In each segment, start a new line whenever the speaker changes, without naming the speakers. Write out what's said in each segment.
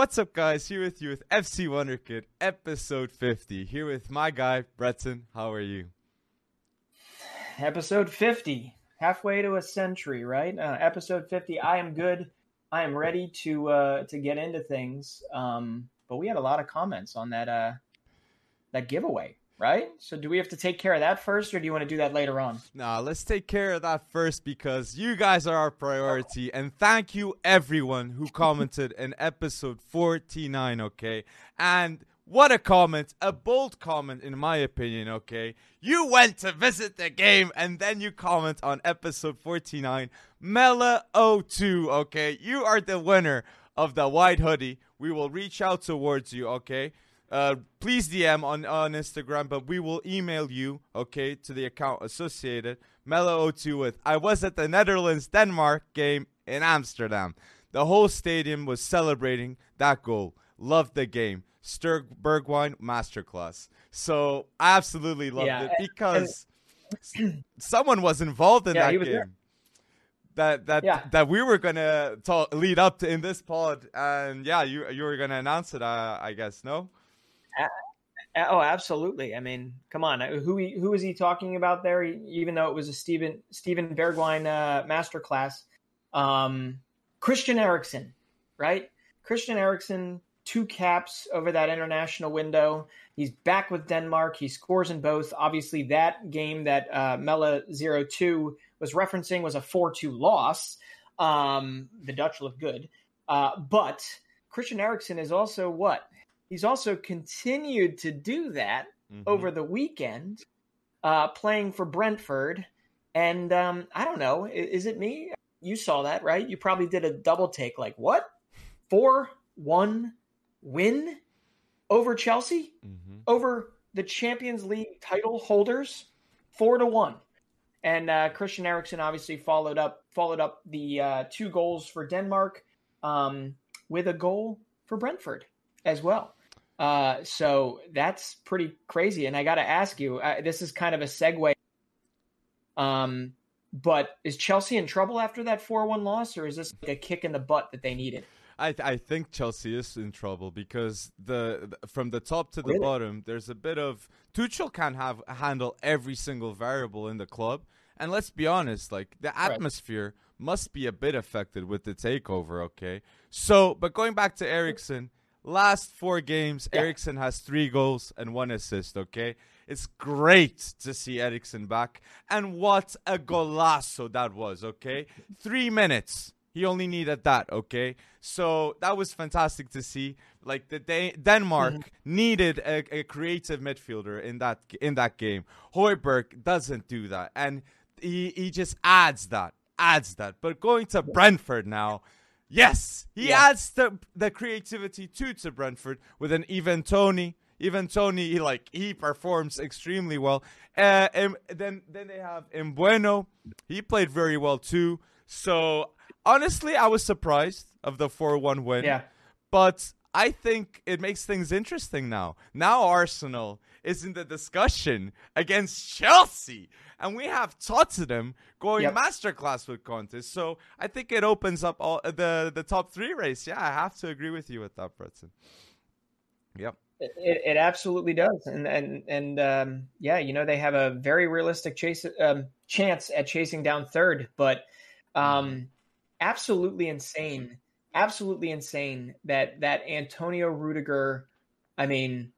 What's up, guys? Here with you with FC Wonderkid, episode 50. Here with my guy, Breton. How are you?
Episode 50, halfway to a century, right? Uh, episode 50. I am good. I am ready to uh, to get into things. Um, but we had a lot of comments on that uh, that giveaway right? So do we have to take care of that first, or do you want to do that later on?
Nah, let's take care of that first because you guys are our priority. And thank you everyone who commented in episode 49, okay? And what a comment, a bold comment in my opinion, okay? You went to visit the game and then you comment on episode 49, Mela02, okay? You are the winner of the white hoodie. We will reach out towards you, okay? Uh, please DM on, on Instagram, but we will email you, okay, to the account associated. Mello02 with I was at the Netherlands Denmark game in Amsterdam. The whole stadium was celebrating that goal. Loved the game. Sturg Bergwijn masterclass. So I absolutely loved yeah, it because and, someone was involved in yeah, that game. There. That that yeah. that we were gonna talk, lead up to in this pod, and yeah, you you were gonna announce it. Uh, I guess no.
Oh, absolutely. I mean, come on. Uh, who who is he talking about there? Even though it was a Stephen Steven Bergwijn uh, masterclass, um, Christian Eriksen, right? Christian Eriksen, two caps over that international window. He's back with Denmark. He scores in both. Obviously, that game that uh, Mela 02 was referencing was a 4 2 loss. Um, the Dutch look good. Uh, but Christian Eriksen is also what? He's also continued to do that mm-hmm. over the weekend, uh, playing for Brentford. And um, I don't know, is, is it me? You saw that, right? You probably did a double take. Like what? Four one win over Chelsea, mm-hmm. over the Champions League title holders, four to one. And uh, Christian Eriksen obviously followed up followed up the uh, two goals for Denmark um, with a goal for Brentford as well. Uh, so that's pretty crazy. And I got to ask you, uh, this is kind of a segue. Um, but is Chelsea in trouble after that 4 1 loss, or is this like a kick in the butt that they needed?
I, th- I think Chelsea is in trouble because the, the from the top to the really? bottom, there's a bit of Tuchel can't have handle every single variable in the club, and let's be honest, like the atmosphere right. must be a bit affected with the takeover. Okay, so but going back to Eriksen, last four games, yeah. Eriksen has three goals and one assist, okay? It's great to see Eriksen back. And what a golazo that was, okay? Three minutes. He only needed that, okay? So that was fantastic to see. Like the De- Denmark mm-hmm. needed a, a, creative midfielder in that in that game. Højbjerg doesn't do that, and he he just adds that, adds that. But going to Brentford now, Yes, he yeah. adds the the creativity too to Brentford with an Ivan Toney. Ivan Toney, he, like he performs extremely well. Uh, and then then they have Mbeumo. He played very well too. So honestly, I was surprised of the four one win.
Yeah,
but I think it makes things interesting now. Now Arsenal is in the discussion against Chelsea, and we have Tottenham going yep. masterclass with Conte. So I think it opens up all the the top three race. Yeah, I have to agree with you with that, Breton. Yep.
It, it absolutely does, and and and um, yeah, you know they have a very realistic chase um, chance at chasing down third, but um, mm-hmm. absolutely insane, absolutely insane that that Antonio Rudiger, I mean,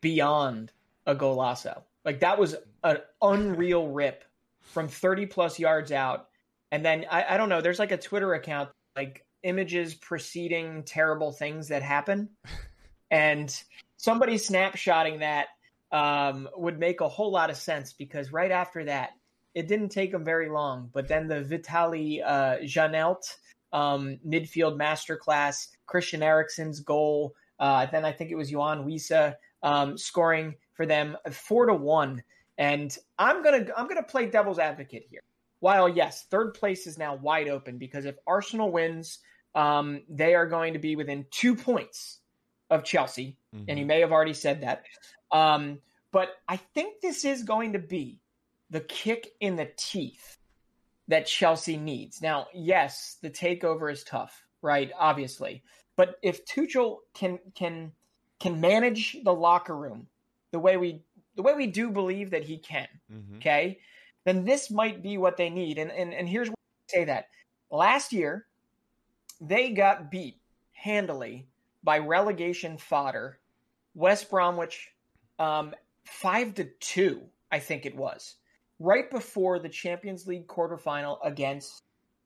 beyond a golazo. Like that was an unreal rip from 30 plus yards out. And then I, I don't know, there's like a Twitter account, like images preceding terrible things that happen. and somebody snapshotting that um, would make a whole lot of sense because right after that, it didn't take them very long. But then the Vitali uh, Janelt um, midfield masterclass, Christian Eriksen's goal. Uh, then I think it was Yoane Wissa um, scoring for them four to one. And I'm gonna I'm gonna play devil's advocate here. While yes, third place is now wide open because if Arsenal wins, um, they are going to be within two points of Chelsea, mm-hmm. and you may have already said that. Um, but I think this is going to be the kick in the teeth that Chelsea needs. Now, yes, the takeover is tough, right? Obviously. But if Tuchel can can can manage the locker room the way we the way we do believe that he can, mm-hmm. okay, then this might be what they need. And and, and here's why I say that. Last year, they got beat handily by relegation fodder, West Bromwich, um, five to two, I think it was, right before the Champions League quarterfinal against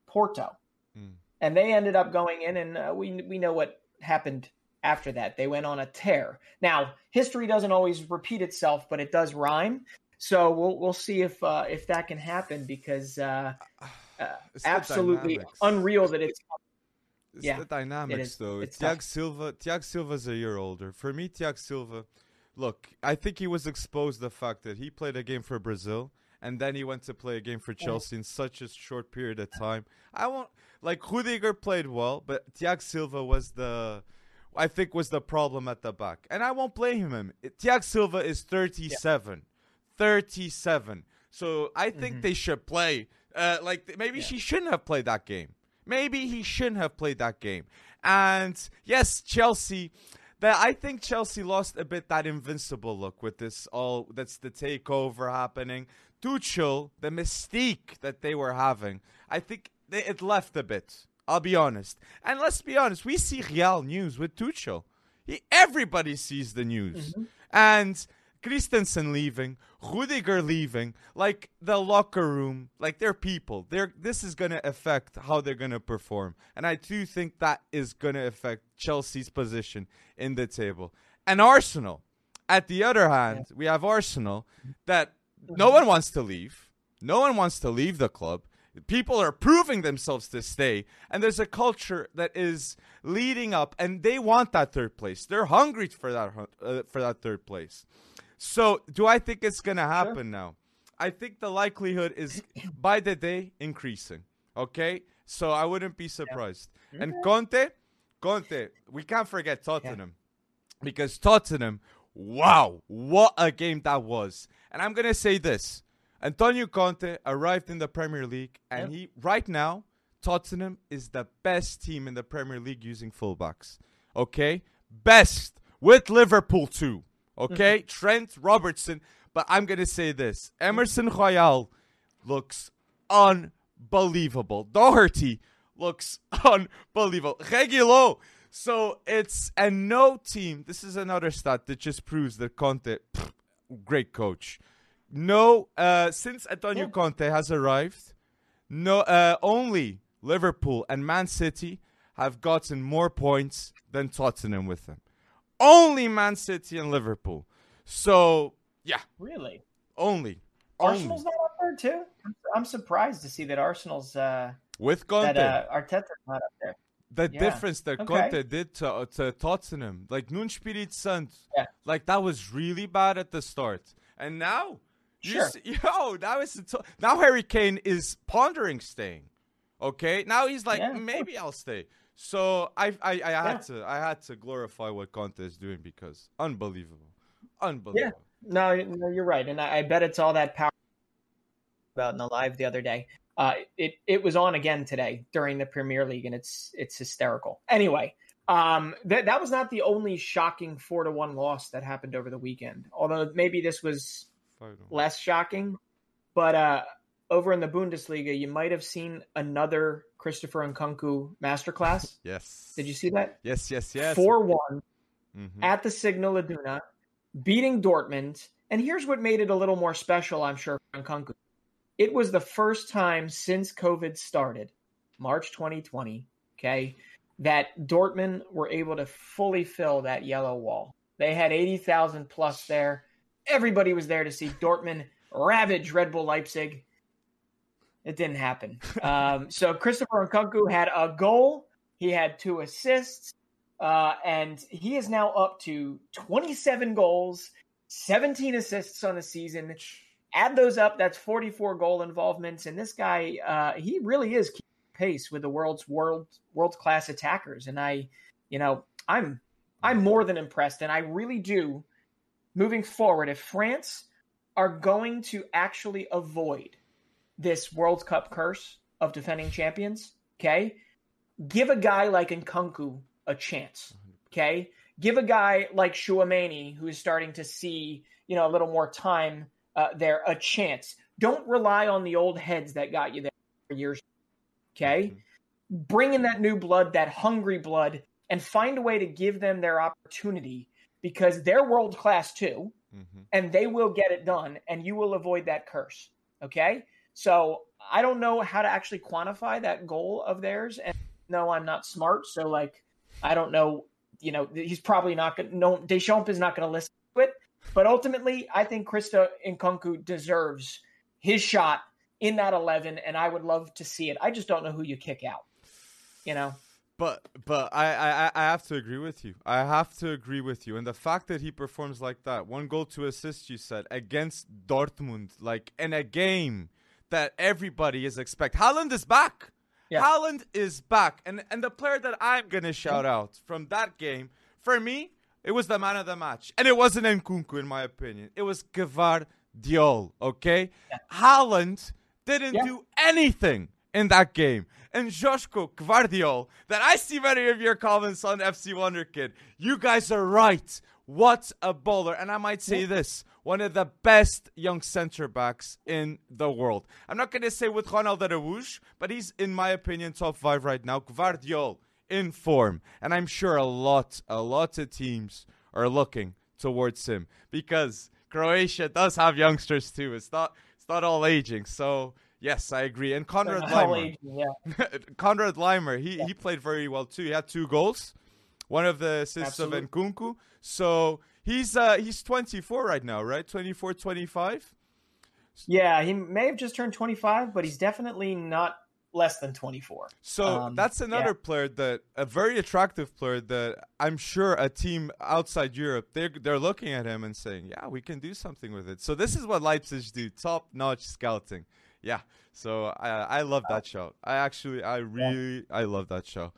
Porto, mm. and they ended up going in, and uh, we we know what happened after that. They went on a tear. Now, history doesn't always repeat itself, but it does rhyme. So we'll we'll see if uh, if that can happen because uh, uh, absolutely unreal that it's.
It's yeah, the dynamics, though. It's Thiago Silva. Thiago Silva's a year older. For me, Thiago Silva. Look, I think he was exposed the fact that he played a game for Brazil and then he went to play a game for Chelsea in such a short period of time. I won't like Rudiger played well, but Thiago Silva was the I think was the problem at the back. And I won't blame him. Thiago Silva is 37. Yeah. 37. So I think mm-hmm. they should play uh, like maybe yeah. she shouldn't have played that game. Maybe he shouldn't have played that game. And yes, Chelsea that I think Chelsea lost a bit that invincible look with this all that's the takeover happening. Tuchel, the mystique that they were having, I think they, it left a bit. I'll be honest. And let's be honest, we see Real news with Tuchel. He, everybody sees the news. Mm-hmm. And Christensen leaving, Rudiger leaving, like the locker room, like they're people. They're this is gonna affect how they're gonna perform. And I do think that is gonna affect Chelsea's position in the table. And Arsenal. At the other hand, we have Arsenal that no one wants to leave. No one wants to leave the club. People are proving themselves to stay, and there's a culture that is leading up, and they want that third place. They're hungry for that uh, for that third place. So, do I think it's gonna happen sure. now? I think the likelihood is by the day increasing. Okay, so I wouldn't be surprised. Yeah. And Conte, Conte, we can't forget Tottenham yeah. because Tottenham, wow, what a game that was! And I'm gonna say this: Antonio Conte arrived in the Premier League, and yep. he right now Tottenham is the best team in the Premier League using fullbacks. Okay, best with Liverpool too. Okay, mm-hmm. Trent Robertson. But I'm gonna say this: Emerson Royal looks unbelievable. Doherty looks unbelievable. Reguilón. So it's and no team. This is another stat that just proves that Conte great coach. No, uh, since Antonio yeah. Conte has arrived, no, uh, only Liverpool and Man City have gotten more points than Tottenham with them. Only Man City and Liverpool. So yeah,
really,
only.
Arsenal's
only.
not up there too. I'm surprised to see that Arsenal's uh,
with Conte.
That, uh, Arteta's not up there
the yeah. difference that okay. Conte did to, to Tottenham, like Nuno Espírito Santo, yeah. like that was really bad at the start, and now, sure. you, yo, now it's now Harry Kane is pondering staying. Okay, now he's like, yeah. maybe I'll stay. So I I, I had to I had to glorify what Conte is doing because unbelievable, unbelievable. Yeah,
no, no, you're right, and I, I bet it's all that power about in the live the other day. Uh, it it was on again today during the Premier League, and it's it's hysterical. Anyway, um, that that was not the only shocking four to one loss that happened over the weekend. Although maybe this was less shocking, but uh, over in the Bundesliga, you might have seen another Christopher Nkunku masterclass.
yes.
Did you see that?
Yes, yes, yes.
Four one mm-hmm. at the Signal Iduna, beating Dortmund. And here's what made it a little more special, I'm sure, for Nkunku it was the first time since COVID started, March 2020, okay, that Dortmund were able to fully fill that yellow wall. They had 80,000 plus there. Everybody was there to see Dortmund ravage Red Bull Leipzig. It didn't happen. Um, so Christopher Nkunku had a goal. He had two assists. Uh, and he is now up to 27 goals, 17 assists on the season add those up, that's 44 goal involvements. And this guy, uh, he really is keeping pace with the world's world world class attackers. And I, you know, I'm I'm more than impressed, and I really do. Moving forward, if France are going to actually avoid this World Cup curse of defending champions, okay, give a guy like Nkunku a chance. Okay, give a guy like Tchouameni, who is starting to see you know a little more time uh, there, a chance. Don't rely on the old heads that got you there years. Okay, mm-hmm. bring in that new blood, that hungry blood, and find a way to give them their opportunity because they're world class too, mm-hmm. and they will get it done, and you will avoid that curse. Okay, so I don't know how to actually quantify that goal of theirs, and no, I'm not smart, so like I don't know. You know, he's probably not going. to No, Deschamps is not going to listen to it. But ultimately, I think Christopher Nkunku deserves his shot in that 11, and I would love to see it. I just don't know who you kick out. You know.
But but I, I I have to agree with you. I have to agree with you. And the fact that he performs like that, one goal to assist, you said against Dortmund, like in a game that everybody is expect. Haaland is back. Yeah. Haaland is back, and and the player that I'm gonna shout out from that game for me, it was the man of the match, and it wasn't Nkunku in my opinion. It was Gvardiol. Okay, yeah. Haaland didn't yeah. do anything in that game. And Joško Gvardiol, that I see many of your comments on FC Wonderkid. You guys are right. What a bowler. And I might say this one of the best young center backs in the world. I'm not going to say with Ronald Araújo, but he's, in my opinion, top five right now. Gvardiol in form. And I'm sure a lot, a lot of teams are looking towards him because Croatia does have youngsters too. It's not, it's not all aging. So Yes, I agree. And Konrad Laimer, yeah. Konrad Laimer, he he played very well too. He had two goals, one of the assists Absolutely. of Nkunku. So he's uh he's 24 right now, right? 24, 25.
Yeah, he may have just turned 25, but he's definitely not less than 24.
So um, that's another yeah. player that a very attractive player that I'm sure a team outside Europe they're they're looking at him and saying, "Yeah, we can do something with it." So this is what Leipzig do: top-notch scouting. Yeah. So I I love that show. I actually I really. I love that show.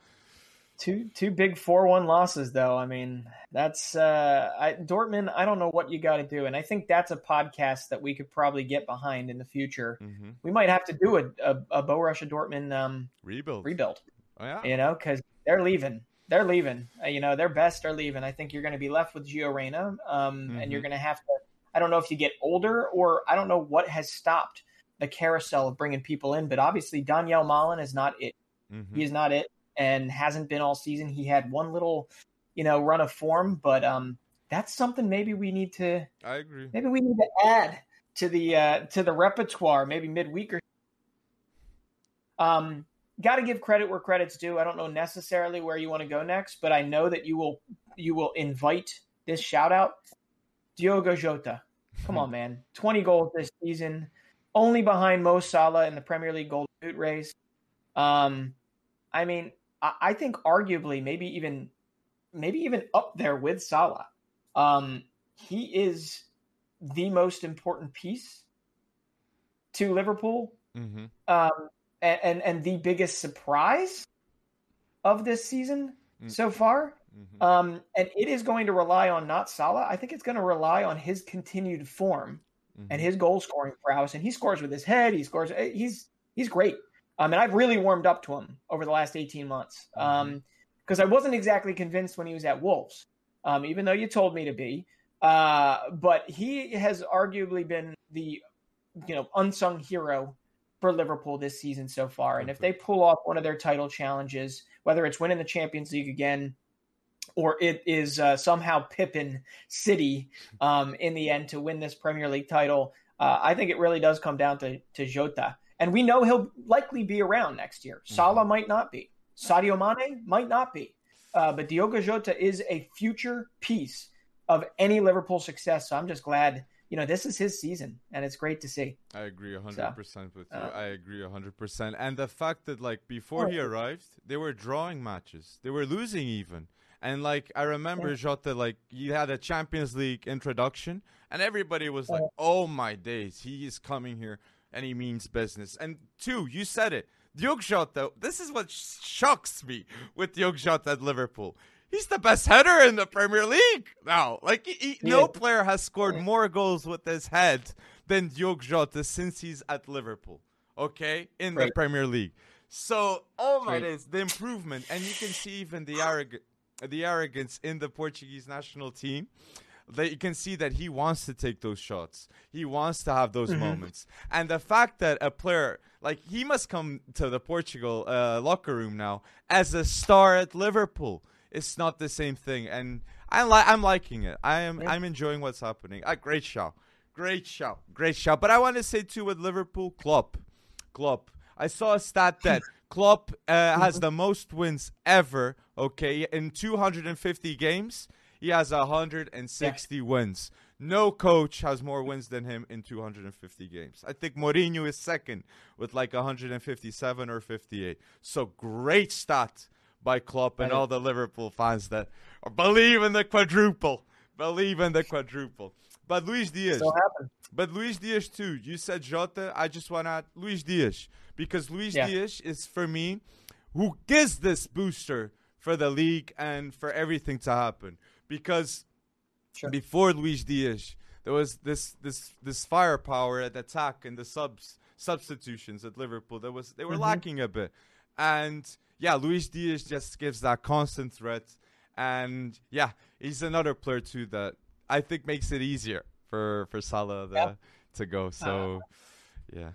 Two two big four one losses though. I mean that's uh I, Dortmund. I don't know what you got to do, and I think that's a podcast that we could probably get behind in the future. Mm-hmm. We might have to do a a, a Borussia Dortmund um
rebuild
rebuild.
Oh yeah,
you know because they're leaving. They're leaving. Uh, you know their best are leaving. I think you're going to be left with Gio Reyna, um, mm-hmm. and you're mm-hmm. going to have to. I don't know if you get older or I don't know what has stopped the carousel of bringing people in. But obviously, Donyell Malen is not it. Mm-hmm. He is not it, and hasn't been all season. He had one little, you know, run of form, but um, that's something maybe we need to.
I agree.
Maybe we need to add to the uh, to the repertoire, maybe midweek or. Um, got to give credit where credit's due. I don't know necessarily where you want to go next, but I know that you will you will invite this shout out. Diogo Jota. Come on, man. 20 goals this season only behind Mo Salah in the Premier League Golden Boot race. Um, I mean, I, I, think arguably maybe even maybe even up there with Salah. Um, he is the most important piece to Liverpool, mm-hmm. um, and, and, and the biggest surprise of this season mm-hmm. so far. Mm-hmm. Um, and it is going to rely on not Salah. I think it's going to rely on his continued form mm-hmm. and his goal scoring prowess. And he scores with his head. He scores. Eh, he's he's great. Um, and I've really warmed up to him over the last 18 months. Mm-hmm. Um, because I wasn't exactly convinced when he was at Wolves, um, even though you told me to be. Uh, but he has arguably been the you know unsung hero for Liverpool this season so far. And if they pull off one of their title challenges, whether it's winning the Champions League again or it is uh, somehow Pippin City um, in the end to win this Premier League title. Uh, I think it really does come down to, to Jota. And we know he'll likely be around next year. Mm-hmm. Salah might not be. Sadio Mane might not be. Uh, but Diogo Jota is a future piece of any Liverpool success. So I'm just glad, you know, this is his season and it's great to see.
I agree 100% so, with you. Uh, I agree 100%. And the fact that, like, before he arrived, they were drawing matches, they were losing even. And like I remember yeah. Jota, like you had a Champions League introduction, and everybody was like, "Oh my days, he is coming here and he means business." And two, you said it, Diogo Jota. This is what shocks me with Diogo Jota at Liverpool. He's the best header in the Premier League now. Like he, yeah. no player has scored more goals with his head than Diogo Jota since he's at Liverpool. Okay, in right. the Premier League. So, oh my right. days, the improvement, and you can see even the arrogance the arrogance in the Portuguese national team that you can see that he wants to take those shots. He wants to have those mm-hmm. moments. And the fact that a player like he must come to the Portugal uh, locker room now as a star at Liverpool. It's not the same thing, and I li- I'm liking it. I am yeah. I'm enjoying what's happening. A great show, great show, great show. But I want to say too with Liverpool, Klopp, Klopp. I saw a stat that Klopp uh, has the most wins ever. Okay, in 250 games, he has 160 yeah. wins. No coach has more wins than him in 250 games. I think Mourinho is second with like 157 or 58. So great stat by Klopp and all the Liverpool fans that believe in the quadruple. Believe in the quadruple. But Luis Diaz. but Luis Diaz too. You said Jota. I just want to add Luis Diaz because Luis yeah. Diaz is for me who gives this booster for the league and for everything to happen. Because sure. before Luis Diaz, there was this this this firepower at attack and the subs substitutions at Liverpool. That was they were mm-hmm. lacking a bit, and yeah, Luis Diaz just gives that constant threat, and yeah, he's another player too that I think makes it easier for for Salah the, yep. to go. So, uh, yeah.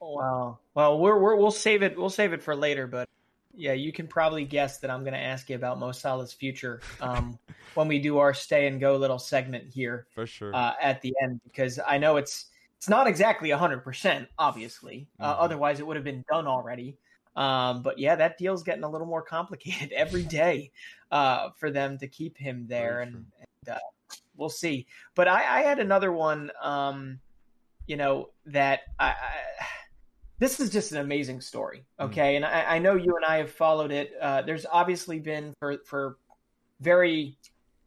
Wow. Well, we're, we're we'll save it. We'll save it for later, but yeah, you can probably guess that I'm going to ask you about Mo Salah's future um, when we do our stay and go little segment here.
For sure.
Uh, at the end, because I know it's it's not exactly 100%, obviously. Uh, mm-hmm. Otherwise, it would have been done already. Um, but yeah, that deal's getting a little more complicated every day uh, for them to keep him there, and, and uh, we'll see. But I, I had another one, um, you know, that I, I this is just an amazing story. Mm. Okay, mm. and I, I, know you and I have followed it. Uh, there's obviously been for for very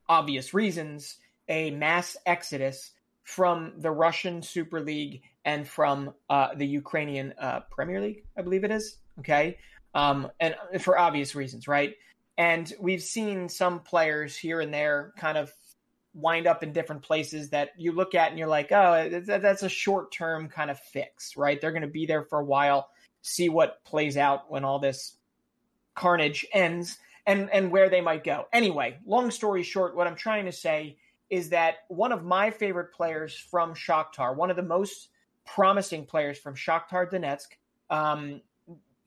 obvious reasons a mass exodus from the Russian Super League and from uh, the Ukrainian uh, Premier League, I believe it is. Okay, um, and for obvious reasons, right? And we've seen some players here and there kind of wind up in different places that you look at and you're like, oh, that's a short term kind of fix, right? They're going to be there for a while, see what plays out when all this carnage ends and and where they might go. Anyway, long story short, what I'm trying to say is that one of my favorite players from Shakhtar, one of the most promising players from Shakhtar Donetsk, um,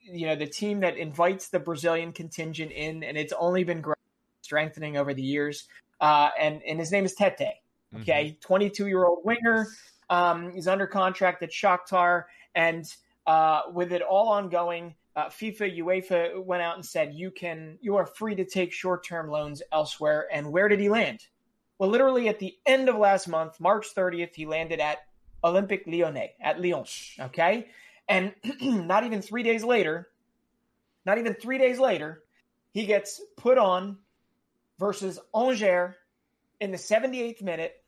you know, the team that invites the Brazilian contingent in, and it's only been growing, strengthening over the years uh, and and his name is Tetê. Okay, 22 mm-hmm. year old winger. Um, he's under contract at Shakhtar, and uh, with it all ongoing, uh, FIFA, UEFA went out and said you can you are free to take short term loans elsewhere. And where did he land? Well, literally at the end of last month, March 30th, he landed at Olympique Lyonnais at Lyon. Okay, and not even three days later, not even three days later, he gets put on versus Angers in the 78th minute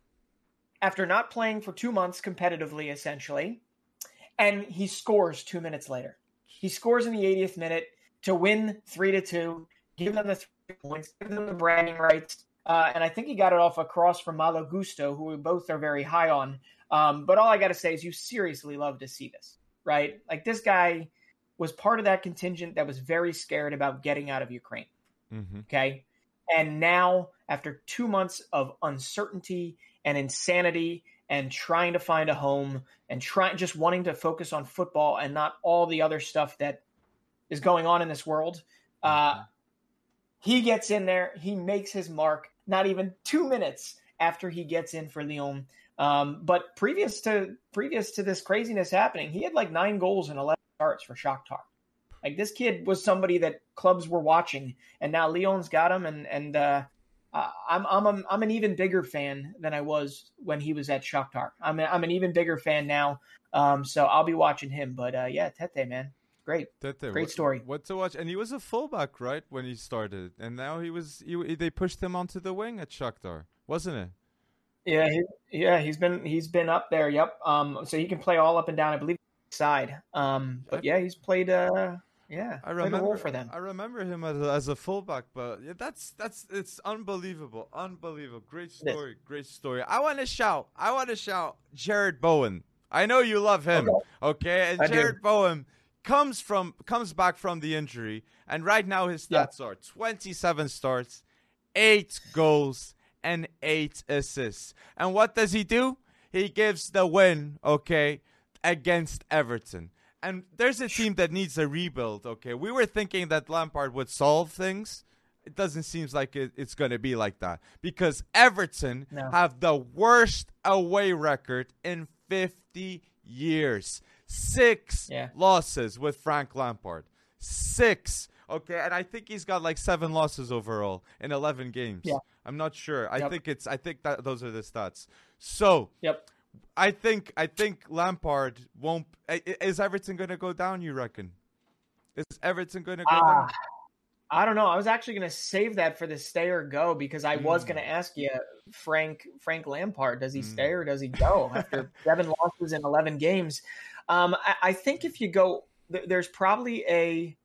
after not playing for two months competitively, essentially. And he scores two minutes later. He scores in the 80th minute to win three to two, give them the three points, give them the bragging rights. Uh, and I think he got it off a cross from Malo Gusto, who we both are very high on. Um, but all I got to say is you seriously love to see this, right? Like this guy was part of that contingent that was very scared about getting out of Ukraine. Mm-hmm. Okay. And now, after two months of uncertainty and insanity and trying to find a home and trying just wanting to focus on football and not all the other stuff that is going on in this world, uh, mm-hmm. he gets in there. He makes his mark. Not even two minutes after he gets in for Lyon. Um, but previous to previous to this craziness happening, he had like nine goals and eleven starts for Shakhtar. Like this kid was somebody that clubs were watching, and now Lyon's got him, and and uh, I'm I'm a, I'm an even bigger fan than I was when he was at Shakhtar. I'm a, I'm an even bigger fan now. Um, so I'll be watching him. But uh, yeah, Tetê, man, great, Tetê, great
what,
story.
What to watch? And he was a fullback, right, when he started, and now he was he, they pushed him onto the wing at Shakhtar, wasn't it?
Yeah, he, yeah, he's been he's been up there. Yep. Um, so he can play all up and down. I believe side. Um, but yeah, he's played. Uh, yeah, I remember for them.
I remember him as a, as a fullback, but yeah, that's that's it's unbelievable, unbelievable. Great story, great story. I want to shout, I want to shout, Jarrod Bowen. I know you love him, okay? okay? And I Jarrod do. Bowen comes from comes back from the injury, and right now his stats yeah. are 27 starts, eight goals, and eight assists. And what does he do? He gives the win, okay, against Everton. And there's a team that needs a rebuild, okay? We were thinking that Lampard would solve things. It doesn't seem like it, it's going to be like that because Everton no. have the worst away record in 50 years. Six yeah. losses with Frank Lampard. Six. Okay, and I think he's got like seven losses overall in eleven games. Yeah. I'm not sure. I yep. think it's I think that those are the stats. So
Yep.
I think I think Lampard won't is Everton gonna go down, you reckon? Is Everton gonna go uh, down?
I don't know. I was actually going to save that for the stay or go because I mm. was going to ask you, Frank Frank Lampard, does he mm. stay or does he go after seven losses in eleven games? Um, I, I, think if you go, there's probably a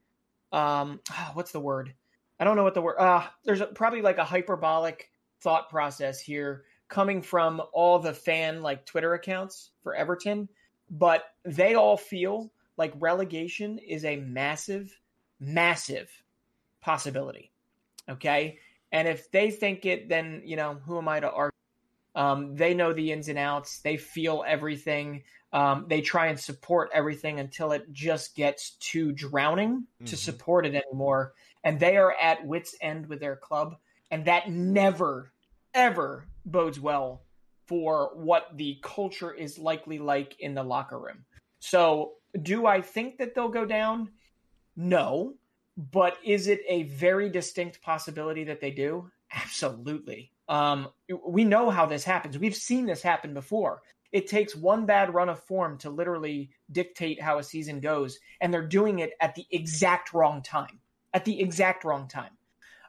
um, what's the word? I don't know what the word. Uh, there's a, probably like a hyperbolic thought process here coming from all the fan like Twitter accounts for Everton, but they all feel like relegation is a massive, massive possibility. Okay. And if they think it, then, you know, who am I to argue? Um, they know the ins and outs. They feel everything. Um, they try and support everything until it just gets too drowning mm-hmm. to support it anymore. And they are at wits' end with their club. And that never, ever bodes well for what the culture is likely like in the locker room. So, do I think that they'll go down? No. But is it a very distinct possibility that they do? Absolutely. Um, we know how this happens. We've seen this happen before. It takes one bad run of form to literally dictate how a season goes, and they're doing it at the exact wrong time. At the exact wrong time.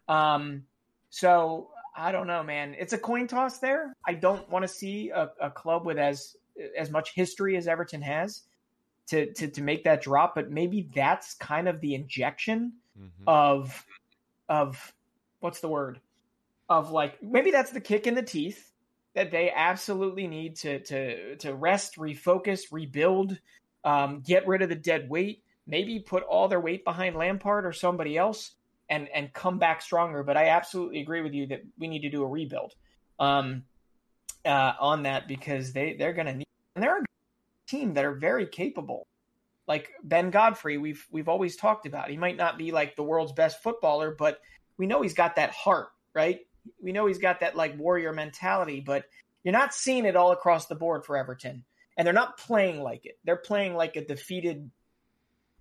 Um, so I don't know, man. It's a coin toss there. I don't want to see a, a club with as as much history as Everton has to to to make that drop, but maybe that's kind of the injection mm-hmm. of of what's the word of like maybe that's the kick in the teeth that they absolutely need to to to rest, refocus, rebuild, um, get rid of the dead weight, maybe put all their weight behind Lampard or somebody else, and and come back stronger. But I absolutely agree with you that we need to do a rebuild um, uh, on that because they they're going to need and they're a team that are very capable. Like Ben Godfrey, we've we've always talked about. He might not be like the world's best footballer, but we know he's got that heart, right? We know he's got that like warrior mentality, but you're not seeing it all across the board for Everton. And they're not playing like it. They're playing like a defeated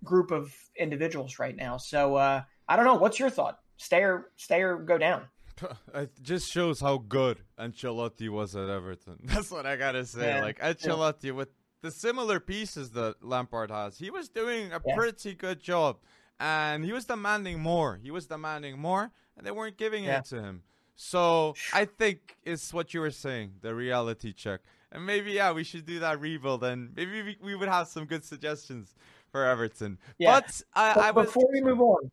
group of individuals right now. So uh, I don't know. What's your thought? Stay or stay or go down?
It just shows how good Ancelotti was at Everton. That's what I gotta say. Yeah. Like Ancelotti with the similar pieces that Lampard has, he was doing a yeah. pretty good job, and he was demanding more. He was demanding more, and they weren't giving yeah. it to him. So I think it's what you were saying, the reality check. And maybe yeah, we should do that rebuild, and maybe we, we would have some good suggestions for Everton. Yeah. But, I,
but
I was,
before we move on,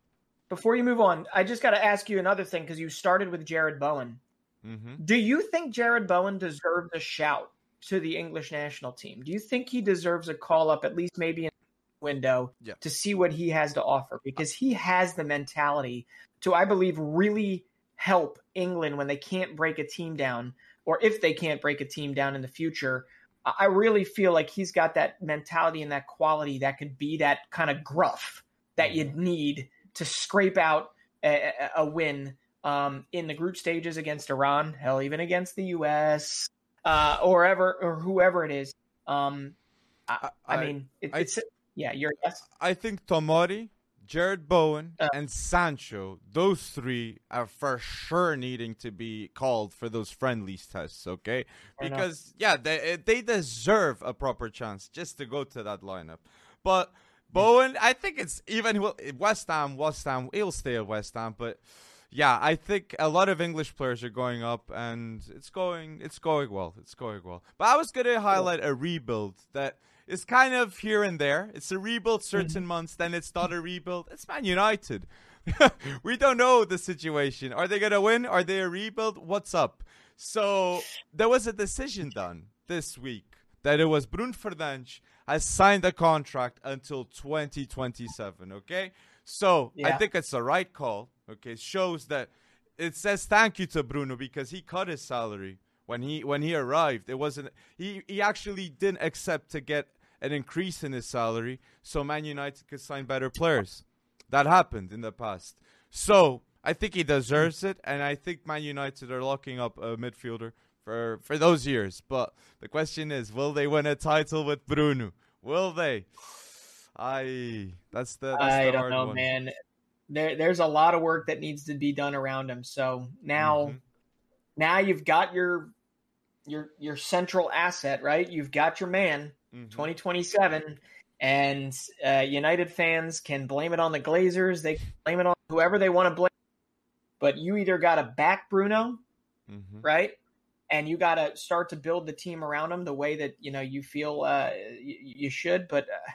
before you move on, I just got to ask you another thing because you started with Jarrod Bowen. Mm-hmm. Do you think Jarrod Bowen deserves a shout to the English national team? Do you think he deserves a call up at least maybe in the window yeah. to see what he has to offer? Because he has the mentality to, I believe, really help England when they can't break a team down, or if they can't break a team down in the future. I really feel like he's got that mentality and that quality that could be that kind of gruff that you'd mm-hmm. need to scrape out a, a win um, in the group stages against Iran, hell, even against the U.S. Uh, or ever or whoever it is. Um, I, I, I mean, it, it's yeah, you're yes.
I think Tomori Jarrod Bowen uh, and Sancho, those three are for sure needing to be called for those friendlies tests, okay? Because yeah, they they deserve a proper chance just to go to that lineup. But Bowen, I think it's even West Ham, West Ham, he'll stay at West Ham, but yeah, I think a lot of English players are going up, and it's going, it's going well, it's going well. But I was gonna highlight a rebuild that is kind of here and there. It's a rebuild certain mm-hmm. months, then it's not a rebuild. It's Man United. we don't know the situation. Are they gonna win? Are they a rebuild? What's up? So there was a decision done this week that it was Bruno Fernandes has signed a contract until 2027. Okay, so yeah. I think it's the right call. Okay, it shows that it says thank you to Bruno because he cut his salary when he when he arrived. It wasn't he he actually didn't accept to get an increase in his salary so Man United could sign better players. That happened in the past. So I think he deserves it, and I think Man United are locking up a midfielder for for those years. But the question is, will they win a title with Bruno? Will they? I that's the that's
I
the
don't know,
one.
man. There there's a lot of work that needs to be done around him. So now mm-hmm. now you've got your your your central asset, right? You've got your man, mm-hmm. 2027 and uh, United fans can blame it on the Glazers. They blame it on whoever they want to blame. But you either got to back Bruno, mm-hmm. right? And you got to start to build the team around him the way that you know you feel uh, you, you, should. But uh,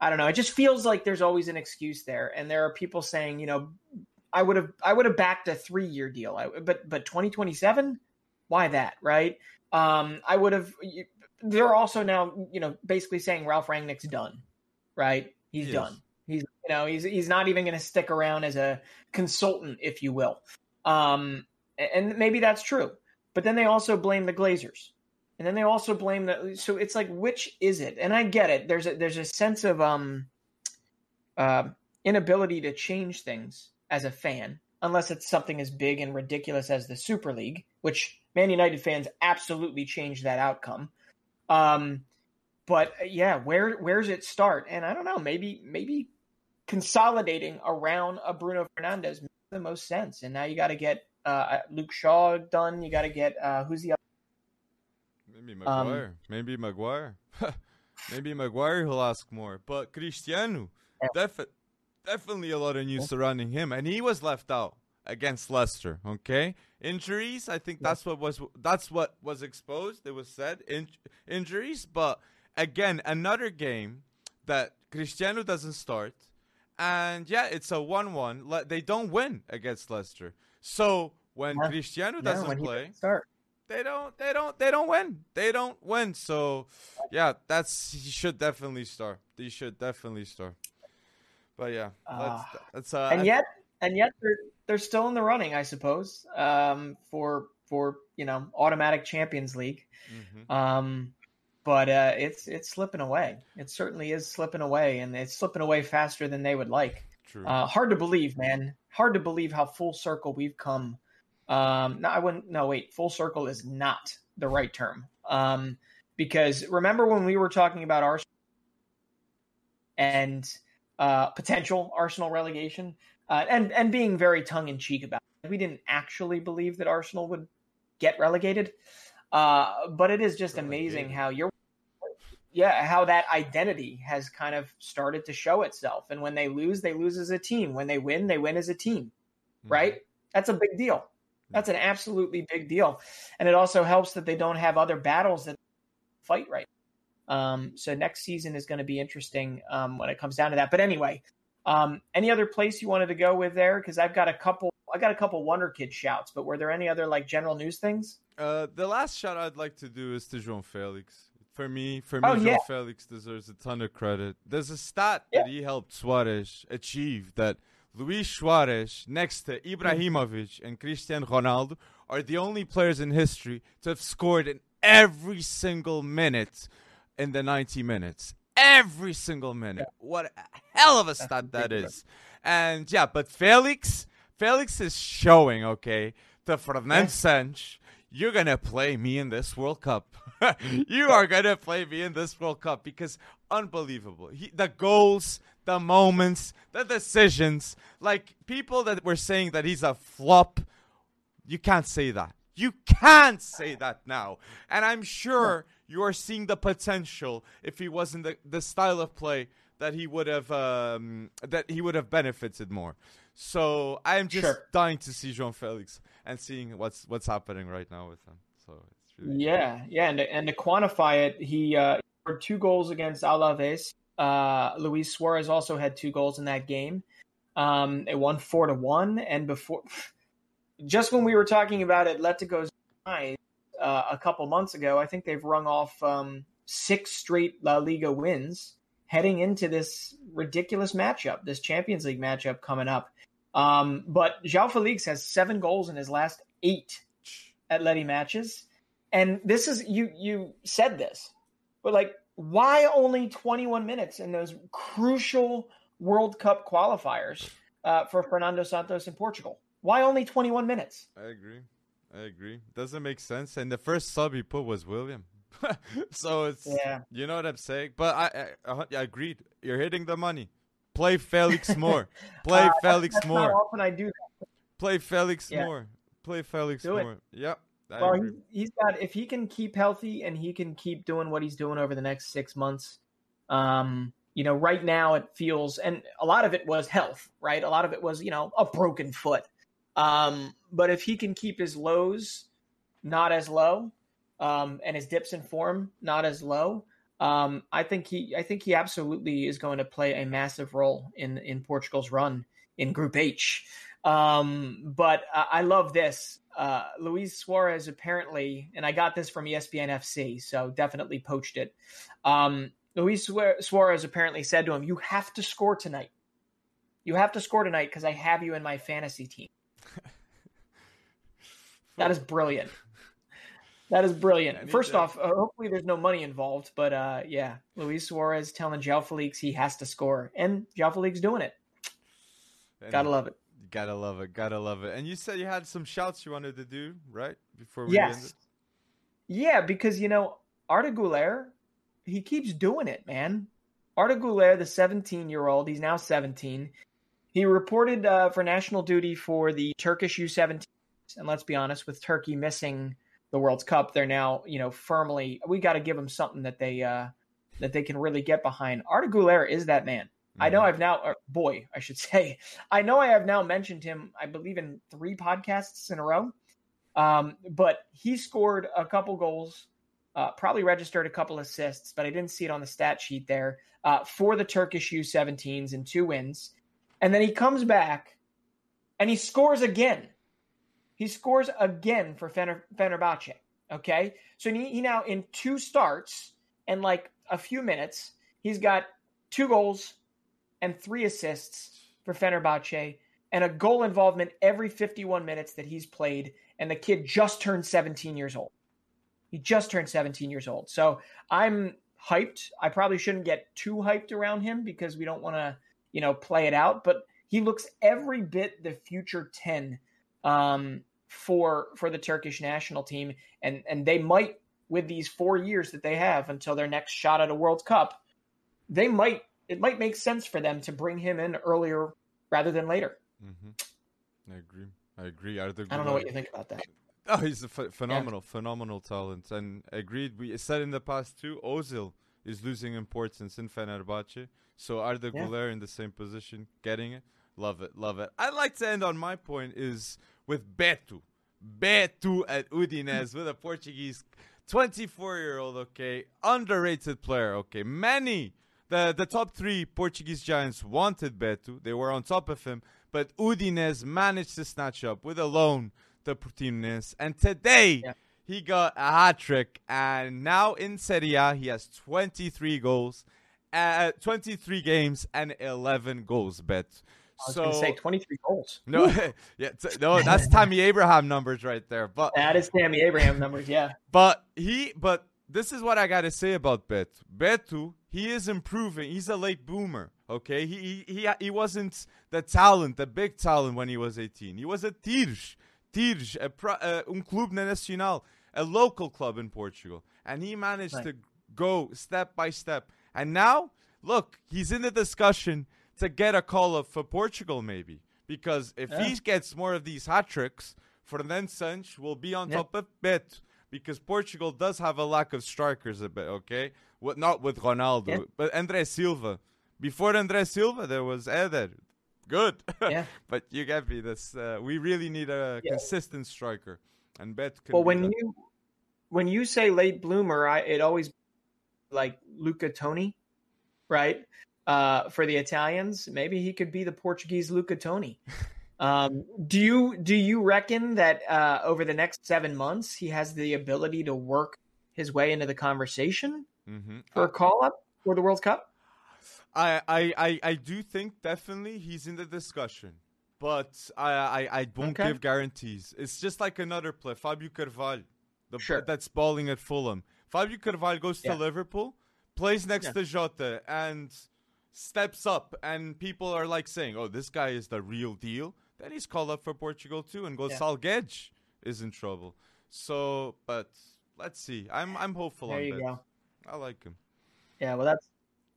I don't know. It just feels like there's always an excuse there, and there are people saying, you know, I would have I would have backed a three year deal, I, but but 2027, why that, right? Um, I would have they're also now, you know, basically saying Ralf Rangnick's done, right? He's done. He's, you know, he's he's not even going to stick around as a consultant, if you will. Um, and maybe that's true. But then they also blame the Glazers, and then they also blame the. So it's like, which is it? And I get it. There's a there's a sense of um, uh, inability to change things as a fan, unless it's something as big and ridiculous as the Super League, which Man United fans absolutely changed that outcome. Um, but uh, yeah, where where's it start? And I don't know, maybe maybe consolidating around a Bruno Fernandes makes the most sense. And now you got to get uh, Luke Shaw done. You got to get uh, who's the other?
Maybe Maguire. Um, maybe Maguire. maybe Maguire he'll ask more. But Cristiano, yeah. defi- definitely a lot of news yeah. surrounding him, and he was left out against Leicester. Okay, injuries. I think that's what was that's what was exposed. It was said in, injuries, but again, another game that Cristiano doesn't start, and yeah, it's a one-one. They don't win against Leicester. So when yeah. Cristiano doesn't yeah, play, start. They don't. They don't. They don't win. They don't win. So, yeah, that's he should definitely start. He should definitely start. But yeah, uh, that's, that's uh,
and yet, and yet they're they're still in the running, I suppose, um, for for you know automatic Champions League. Mm-hmm. Um, but uh, it's it's slipping away. It certainly is slipping away, and it's slipping away faster than they would like. True. Uh, hard to believe, man. Hard to believe how full circle we've come. Um, no, I wouldn't. No, wait. Full circle is not the right term. Um, because remember when we were talking about Arsenal and uh, potential Arsenal relegation? uh, and and being very tongue in cheek about it. We didn't actually believe that Arsenal would get relegated, uh, but it is just amazing how you're, yeah, how that identity has kind of started to show itself. And when they lose, they lose as a team. When they win, they win as a team. Mm-hmm. Right? That's a big deal. That's an absolutely big deal, and it also helps that they don't have other battles that fight right. Um, so next season is going to be interesting um, when it comes down to that. But anyway, um, any other place you wanted to go with there? Because I've got a couple. I got a couple Wonder Kid shouts, but were there any other like general news things?
Uh, the last shout I'd like to do is to João Félix. For me, for oh, me, oh, yeah. Felix deserves a ton of credit. There's a stat yeah. that he helped Suarez achieve that Luis Suarez, next to Ibrahimovic and Cristiano Ronaldo, are the only players in history to have scored in every single minute in the 90 minutes every single minute. Yeah. What a hell of a stat that is. And yeah, but Felix, Felix is showing, okay, to Fernand yeah. you're going to play me in this World Cup. you are going to play me in this World Cup because unbelievable. He, the goals, the moments, the decisions, like people that were saying that he's a flop, you can't say that. You can't say that now. And I'm sure you are seeing the potential if he wasn't the, the style of play that he would have um, that he would have benefited more. So I am just sure. dying to see João Félix and seeing what's what's happening right now with him. So
really yeah, cool. yeah, and to, and to quantify it, he uh, scored two goals against Alaves. Uh, Luis Suarez also had two goals in that game. Um, it won four to one, and before, just when we were talking about Atletico's uh, a couple months ago. I think they've rung off um, six straight La Liga wins heading into this ridiculous matchup, this Champions League matchup coming up. Um, but João Félix has seven goals in his last eight Atleti matches. And this is you you said this, but like why only 21 minutes in those crucial World Cup qualifiers uh, for Fernando Santos in Portugal? Why only 21 minutes?
I agree. I agree. Doesn't make sense. And the first sub he put was William. so it's yeah. you know what I'm saying. But I, I, I agreed. You're hitting the money. Play Felix more. Play uh, Felix
that's, that's often I do that.
Play Felix yeah. more. Play Felix
do
more. It. Yep.
I well, he, he's got if he can keep healthy and he can keep doing what he's doing over the next six months. Um, you know, right now it feels, and a lot of it was health, right? A lot of it was, you know, a broken foot. Um, but if he can keep his lows not as low, um, and his dips in form not as low, um, I think he, I think he absolutely is going to play a massive role in in Portugal's run in Group H. Um, but uh, I love this. Uh, Luis Suarez apparently, and I got this from ESPN FC, so definitely poached it. Um, Luis Suarez apparently said to him, "You have to score tonight. You have to score tonight because I have you in my fantasy team." that is brilliant. That is brilliant. First to... off, uh, hopefully there's no money involved, but uh, yeah, Luis Suarez telling João Félix he has to score, and João Félix doing it. And Gotta love it.
Gotta love it. Gotta love it. And you said you had some shouts you wanted to do, right? Before
we yes. ended? Yeah, because you know, Arda he keeps doing it, man. Arda the 17 year old, he's now 17. He reported uh, for national duty for the Turkish U17. And let's be honest, with Turkey missing the World Cup, they're now, you know, firmly. We got to give them something that they uh, that they can really get behind. Arda is that man. I know mm-hmm. I've now, or boy, I should say, I know I have now mentioned him, I believe, in three podcasts in a row. Um, but he scored a couple goals, uh, probably registered a couple assists, but I didn't see it on the stat sheet there uh, for the Turkish U17s in two wins. And then he comes back and he scores again. He scores again for Fener- Fenerbahce. Okay. So he, he now, in two starts and like a few minutes, he's got two goals, and three assists for Fenerbahce and a goal involvement every 51 minutes that he's played. And the kid just turned 17 years old. He just turned 17 years old. So I'm hyped. I probably shouldn't get too hyped around him because we don't want to, you know, play it out. But he looks every bit the future 10 um, for for the Turkish national team. And and they might, with these four years that they have until their next shot at a World Cup, they might it might make sense for them to bring him in earlier rather than later.
Mm-hmm. I agree. I agree. I,
I don't know what you think about that.
Oh, he's a ph- phenomenal, yeah. phenomenal talent. And agreed. We said in the past too, Ozil is losing importance in Fenerbahce. So Arda yeah. Güler in the same position, getting it. Love it, love it. I'd like to end on my point is with Beto. Beto at Udinese with a Portuguese 24 year old, okay, underrated player, okay. Many the the top three Portuguese giants wanted Beto. They were on top of him, but Udinese managed to snatch up with a loan the Portimonense. And today yeah. he got a hat trick, and now in Serie A he has 23 goals, uh, 23 games and 11 goals. Bet.
I was so, to say 23 goals.
No, yeah, t- no, that's Tammy Abraham numbers right there. But
that is Tammy Abraham numbers, yeah.
But he, but this is what I got to say about Bet. Beto he is improving. He's a late boomer. Okay, he he he wasn't the talent, the big talent when he was 18. He was a Tirj, Tirj, a pro, uh, um clube nacional, a local club in Portugal, and he managed right. to go step by step. And now, look, he's in the discussion to get a call up for Portugal, maybe because if yeah. he gets more of these hat tricks, Fernando Santos will be on yeah. top of Bet because Portugal does have a lack of strikers a bit. Okay, what not with Ronaldo, yeah. but Andre Silva. Before Andre Silva, there was Eder. Good, yeah. but you get me. This uh, we really need a yeah. consistent striker, and Bet.
well, when you when you say late bloomer, I it always like Luca Toni, right? Uh, for the Italians, maybe he could be the Portuguese Luca Toni. Um, do you do you reckon that uh, over the next seven months he has the ability to work his way into the conversation?
mm-hmm.
for a call up for the World Cup?
I, I, I, I do think definitely he's in the discussion, but I, I, I won't okay. give guarantees. It's just like another play, Fabio Carvalho, the
sure.
that's balling at Fulham. Fabio Carvalho goes yeah. to Liverpool, plays next yeah. to Jota, and steps up, and people are like saying, "Oh, this guy is the real deal." Then he's called up for Portugal too, and Gonçalo yeah. Guedes is in trouble. So, but let's see. I'm I'm hopeful
there
on
you go.
I like him.
Yeah, well, that's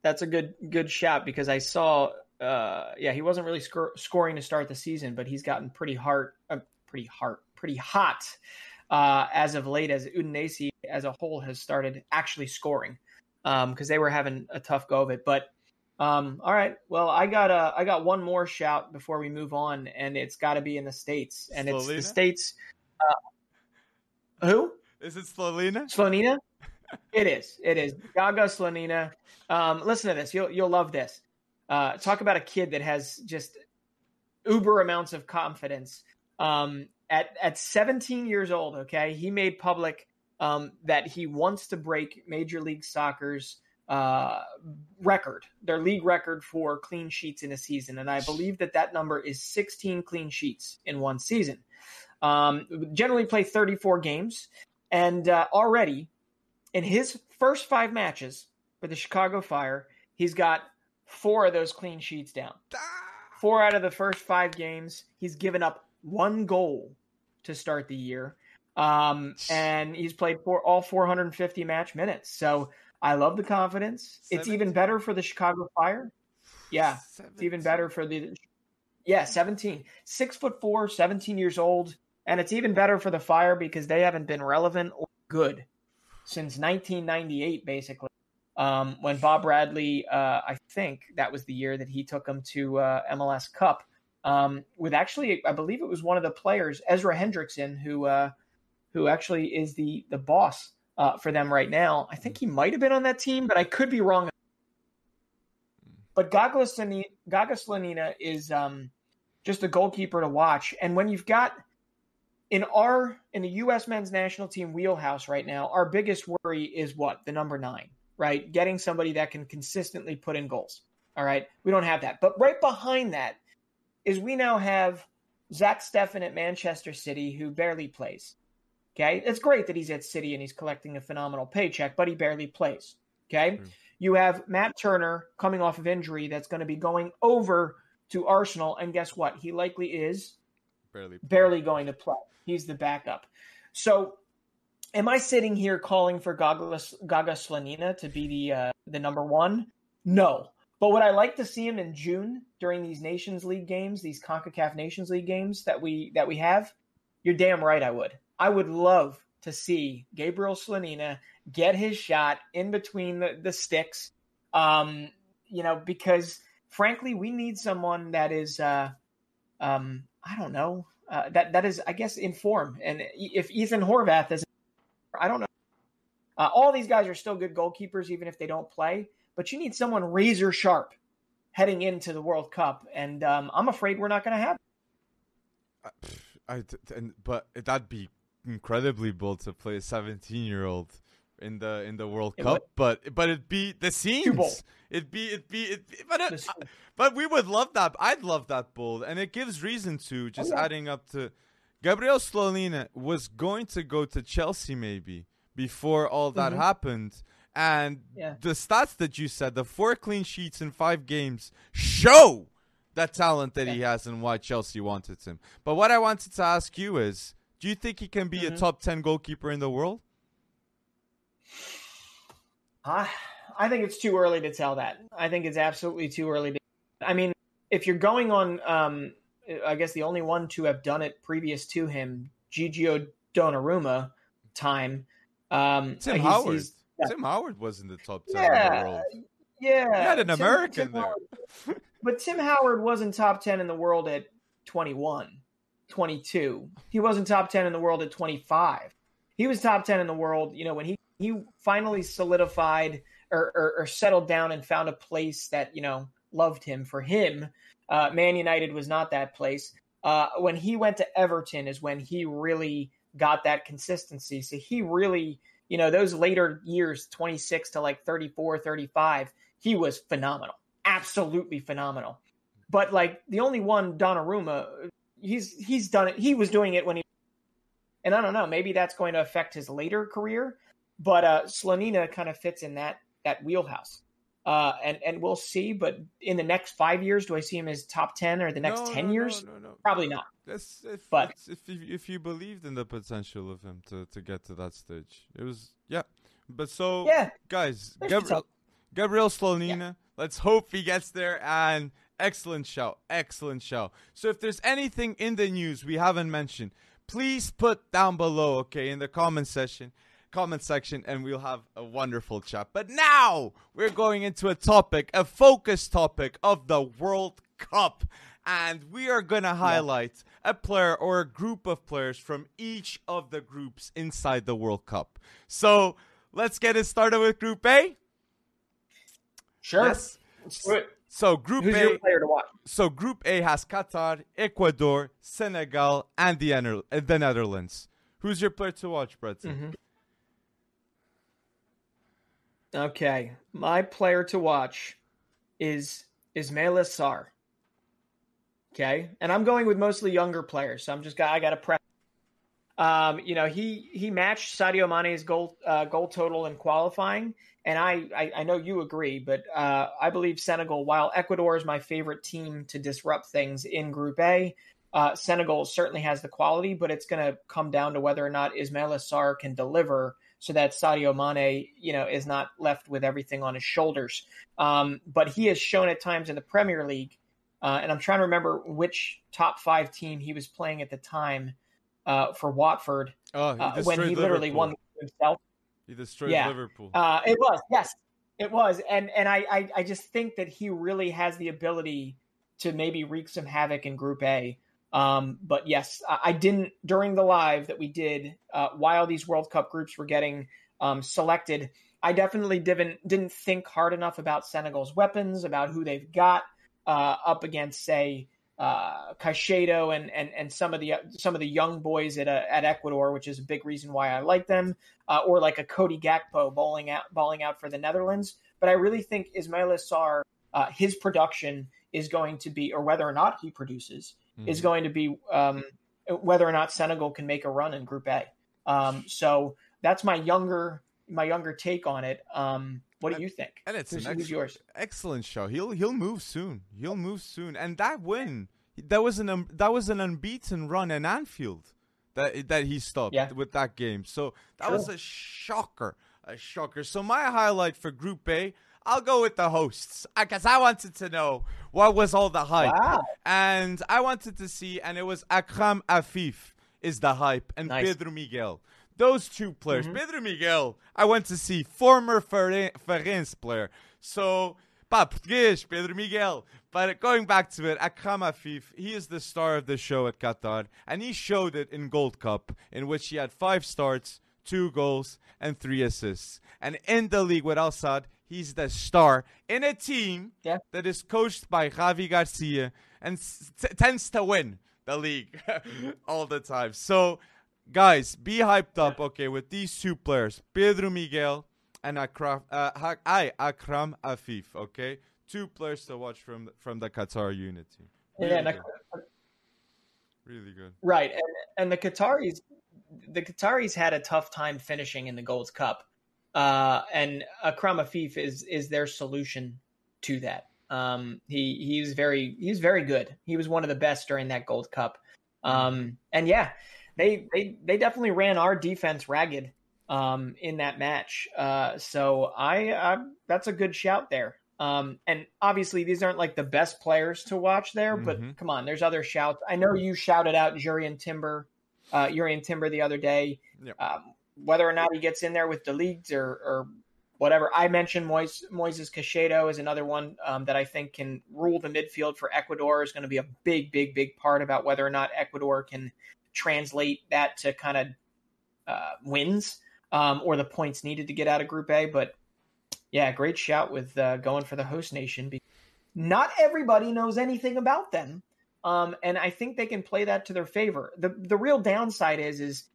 that's a good good shot because I saw. Uh, yeah, he wasn't really sc- scoring to start the season, but he's gotten pretty hard, uh, pretty hard, pretty hot uh, as of late. As Udinese as a whole has started actually scoring because um, they were having a tough go of it. But um, all right, well, I got a, I got one more shout before we move on, and it's got to be in the states, and it's the states. Uh, who
is it? Slonina.
Slonina. it is. It is. Gaga Slonina. Um, listen to this. You'll you'll love this. Uh, talk about a kid that has just uber amounts of confidence. Um, at at 17 years old, okay, he made public um, that he wants to break Major League Soccer's uh, record, their league record for clean sheets in a season, and I believe that that number is 16 clean sheets in one season. Um, generally play 34 games, and uh, already in his first five matches for the Chicago Fire, he's got four of those clean sheets down. Four out of the first five games, he's given up one goal to start the year. Um, and he's played for all 450 match minutes. So I love the confidence. 17? It's even better for the Chicago Fire. Yeah, 17. it's even better for the yeah 17, six foot four, 17 years old, and it's even better for the Fire because they haven't been relevant or good since 1998, basically. Um, when Bob Bradley, uh, I think that was the year that he took them to uh, MLS Cup um, with actually, I believe it was one of the players, Ezra Hendrickson, who uh, who actually is the the boss uh, for them right now. I think he might have been on that team, but I could be wrong. But Gaga Slonina is um, just a goalkeeper to watch, and when you've got in our in the U.S. men's national team wheelhouse right now, our biggest worry is what the number nine, right? Getting somebody that can consistently put in goals. All right, we don't have that, but right behind that is we now have Zach Steffen at Manchester City who barely plays. Okay, it's great that he's at City and he's collecting a phenomenal paycheck, but he barely plays. Okay, mm. you have Matt Turner coming off of injury that's going to be going over to Arsenal, and guess what? He likely is
barely
barely going to play. He's the backup. So, am I sitting here calling for Gaga, Gaga Slonina to be the uh, the number one? No. But would I like to see him in June during these Nations League games, these CONCACAF Nations League games that we that we have? You're damn right I would. I would love to see Gabriel Slonina get his shot in between the, the sticks. Um, you know, because frankly, we need someone that is uh, um, I don't know, uh, that that is, I guess, in form. And if Ethan Horvath is, I don't know. Uh, all these guys are still good goalkeepers, even if they don't play. But you need someone razor sharp heading into the World Cup, and um, I'm afraid we're not going to have.
Uh, I, and, but that'd be incredibly bold to play a 17 year old in the in the World it Cup, would. but but it'd be the scenes. It'd be be it, but it, but we would love that. I'd love that bold, and it gives reason to just oh, yeah. adding up to Gabriel Slonina was going to go to Chelsea maybe before all that mm-hmm. happened. And yeah. the stats that you said, the four clean sheets in five games, show that talent that yeah. he has and why Chelsea wanted him. But what I wanted to ask you is, do you think he can be mm-hmm. a top ten goalkeeper in the world?
I I think it's too early to tell that. I think it's absolutely too early to. I mean, if you're going on, um, I guess the only one to have done it previous to him, Gigio Donnarumma, time. Um,
Tim he's, Howard. He's, yeah. Tim Howard was in the top ten
yeah,
in the world.
Yeah,
he had an Tim, American Tim there.
Howard, but Tim Howard wasn't top ten in the world at 21, 22. He wasn't top ten in the world at 25. He was top ten in the world, you know, when he he finally solidified or, or, or settled down and found a place that you know loved him. For him, uh, Man United was not that place. Uh, when he went to Everton is when he really got that consistency. So he really you know, those later years, 26 to like 34, 35, he was phenomenal. Absolutely phenomenal. But like the only one Donnarumma, he's he's done it. He was doing it when he and I don't know, maybe that's going to affect his later career, but uh Slonina kind of fits in that that wheelhouse. Uh, and and we'll see. But in the next five years, do I see him as top ten or the next
No,
ten
no,
years?
No, no, no.
Probably not.
That's if
But-
if you, if you believed in the potential of him to, to get to that stage, it was yeah. But so
Yeah,
guys, Gabriel. Gabriel Slonina. Let's hope he gets there. And excellent show, excellent show. So if there's anything in the news we haven't mentioned, please put down below, okay, in the comment section, comment section, and we'll have a wonderful chat. But now we're going into a topic, a focus topic of the World Cup. And we are going to highlight a player or a group of players from each of the groups inside the World Cup. So let's get it started with Group A.
sure.
Yes.
Let's do it.
So Group
Who's
A.
your player to watch?
So Group A has Qatar, Ecuador, Senegal, and the, Ener- the Netherlands. Who's your player to watch, Breton?
Mm-hmm. Okay, my player to watch is Ismaila Sarr. Okay, and I'm going with mostly younger players, so I'm just got I got to prep. Um, you know, he he matched Sadio Mane's goal uh, goal total in qualifying, and I, I I know you agree, but uh, I believe Senegal. While Ecuador is my favorite team to disrupt things in Group A, uh, Senegal certainly has the quality, but it's going to come down to whether or not Ismaila Sarr can deliver so that Sadio Mane, you know, is not left with everything on his shoulders. Um, but he has shown at times in the Premier League, uh, and I'm trying to remember which top five team he was playing at the time uh, for Watford
Oh, he
uh, when he literally
Liverpool.
won himself.
He destroyed
Yeah.
Liverpool.
Uh, it was yes, it was, and and I, I I just think that he really has the ability to maybe wreak some havoc in Group A. Um, but yes, I, I didn't during the live that we did uh, while these World Cup groups were getting um, selected. I definitely didn't didn't think hard enough about Senegal's weapons, about who they've got uh, up against, say, uh, Caicedo and, and and some of the some of the young boys at uh, at Ecuador, which is a big reason why I like them, uh, or like a Cody Gakpo bowling out balling out for the Netherlands. But I really think Ismaila Sarr, uh, his production is going to be, or whether or not he produces, is
Mhm.
going to be um, whether or not Senegal can make a run in Group A. Um, so that's my younger my younger take on it. Um, what do you think?
And it's
Who's-
an
who's
ex-
yours?
excellent show. He'll he'll move soon. He'll move soon. And that win, that was an um, that was an unbeaten run in Anfield that that he stopped
Yeah.
with that game. So that
Sure.
was a shocker, a shocker. So my highlight for Group A, I'll go with the hosts because I wanted to know what was all the hype,
Wow.
and I wanted to see, and it was Akram Afif is the hype, and
Nice.
Pedro Miguel. Those two players,
Mhm.
Pedro Miguel, I went to see former Feren- Ferenc player. So, pá, português, Pedro Miguel. But going back to it, Akram Afif, he is the star of the show at Qatar, and he showed it in Gold Cup, in which he had five starts, two goals, and three assists. And in the league with Al Sadd, he's the star in a team
Yeah.
that is coached by Javi Garcia and t- tends to win the league all the time. So, guys, be hyped up, okay, with these two players, Pedro Miguel and Akram, uh, I, Akram Afif, okay? Two players to watch from from the Qatar unity. Really
Yeah, I-
good. Really good.
Right, and and the Qataris, the Qataris had a tough time finishing in the Gold Cup, uh, and Akram Afif is is their solution to that. Um, he he's very he's very good. He was one of the best during that Gold Cup, um, and yeah, they they they definitely ran our defense ragged um, in that match. Uh, so I, I that's a good shout there. Um, and obviously these aren't like the best players to watch there, but
Mhm.
come on, there's other shouts. I know you shouted out Jurriën Timber, uh, Jurriën Timber the other day.
Yep.
Um, whether or not he gets in there with the leagues or, or whatever. I mentioned Moises, Moises is another one um, that I think can rule the midfield for Ecuador. Is going to be a big, big, big part about whether or not Ecuador can translate that to kind of uh, wins um, or the points needed to get out of Group A. But yeah, great shout with uh, going for the host nation. Not everybody knows anything about them, um, and I think they can play that to their favor. the The real downside is is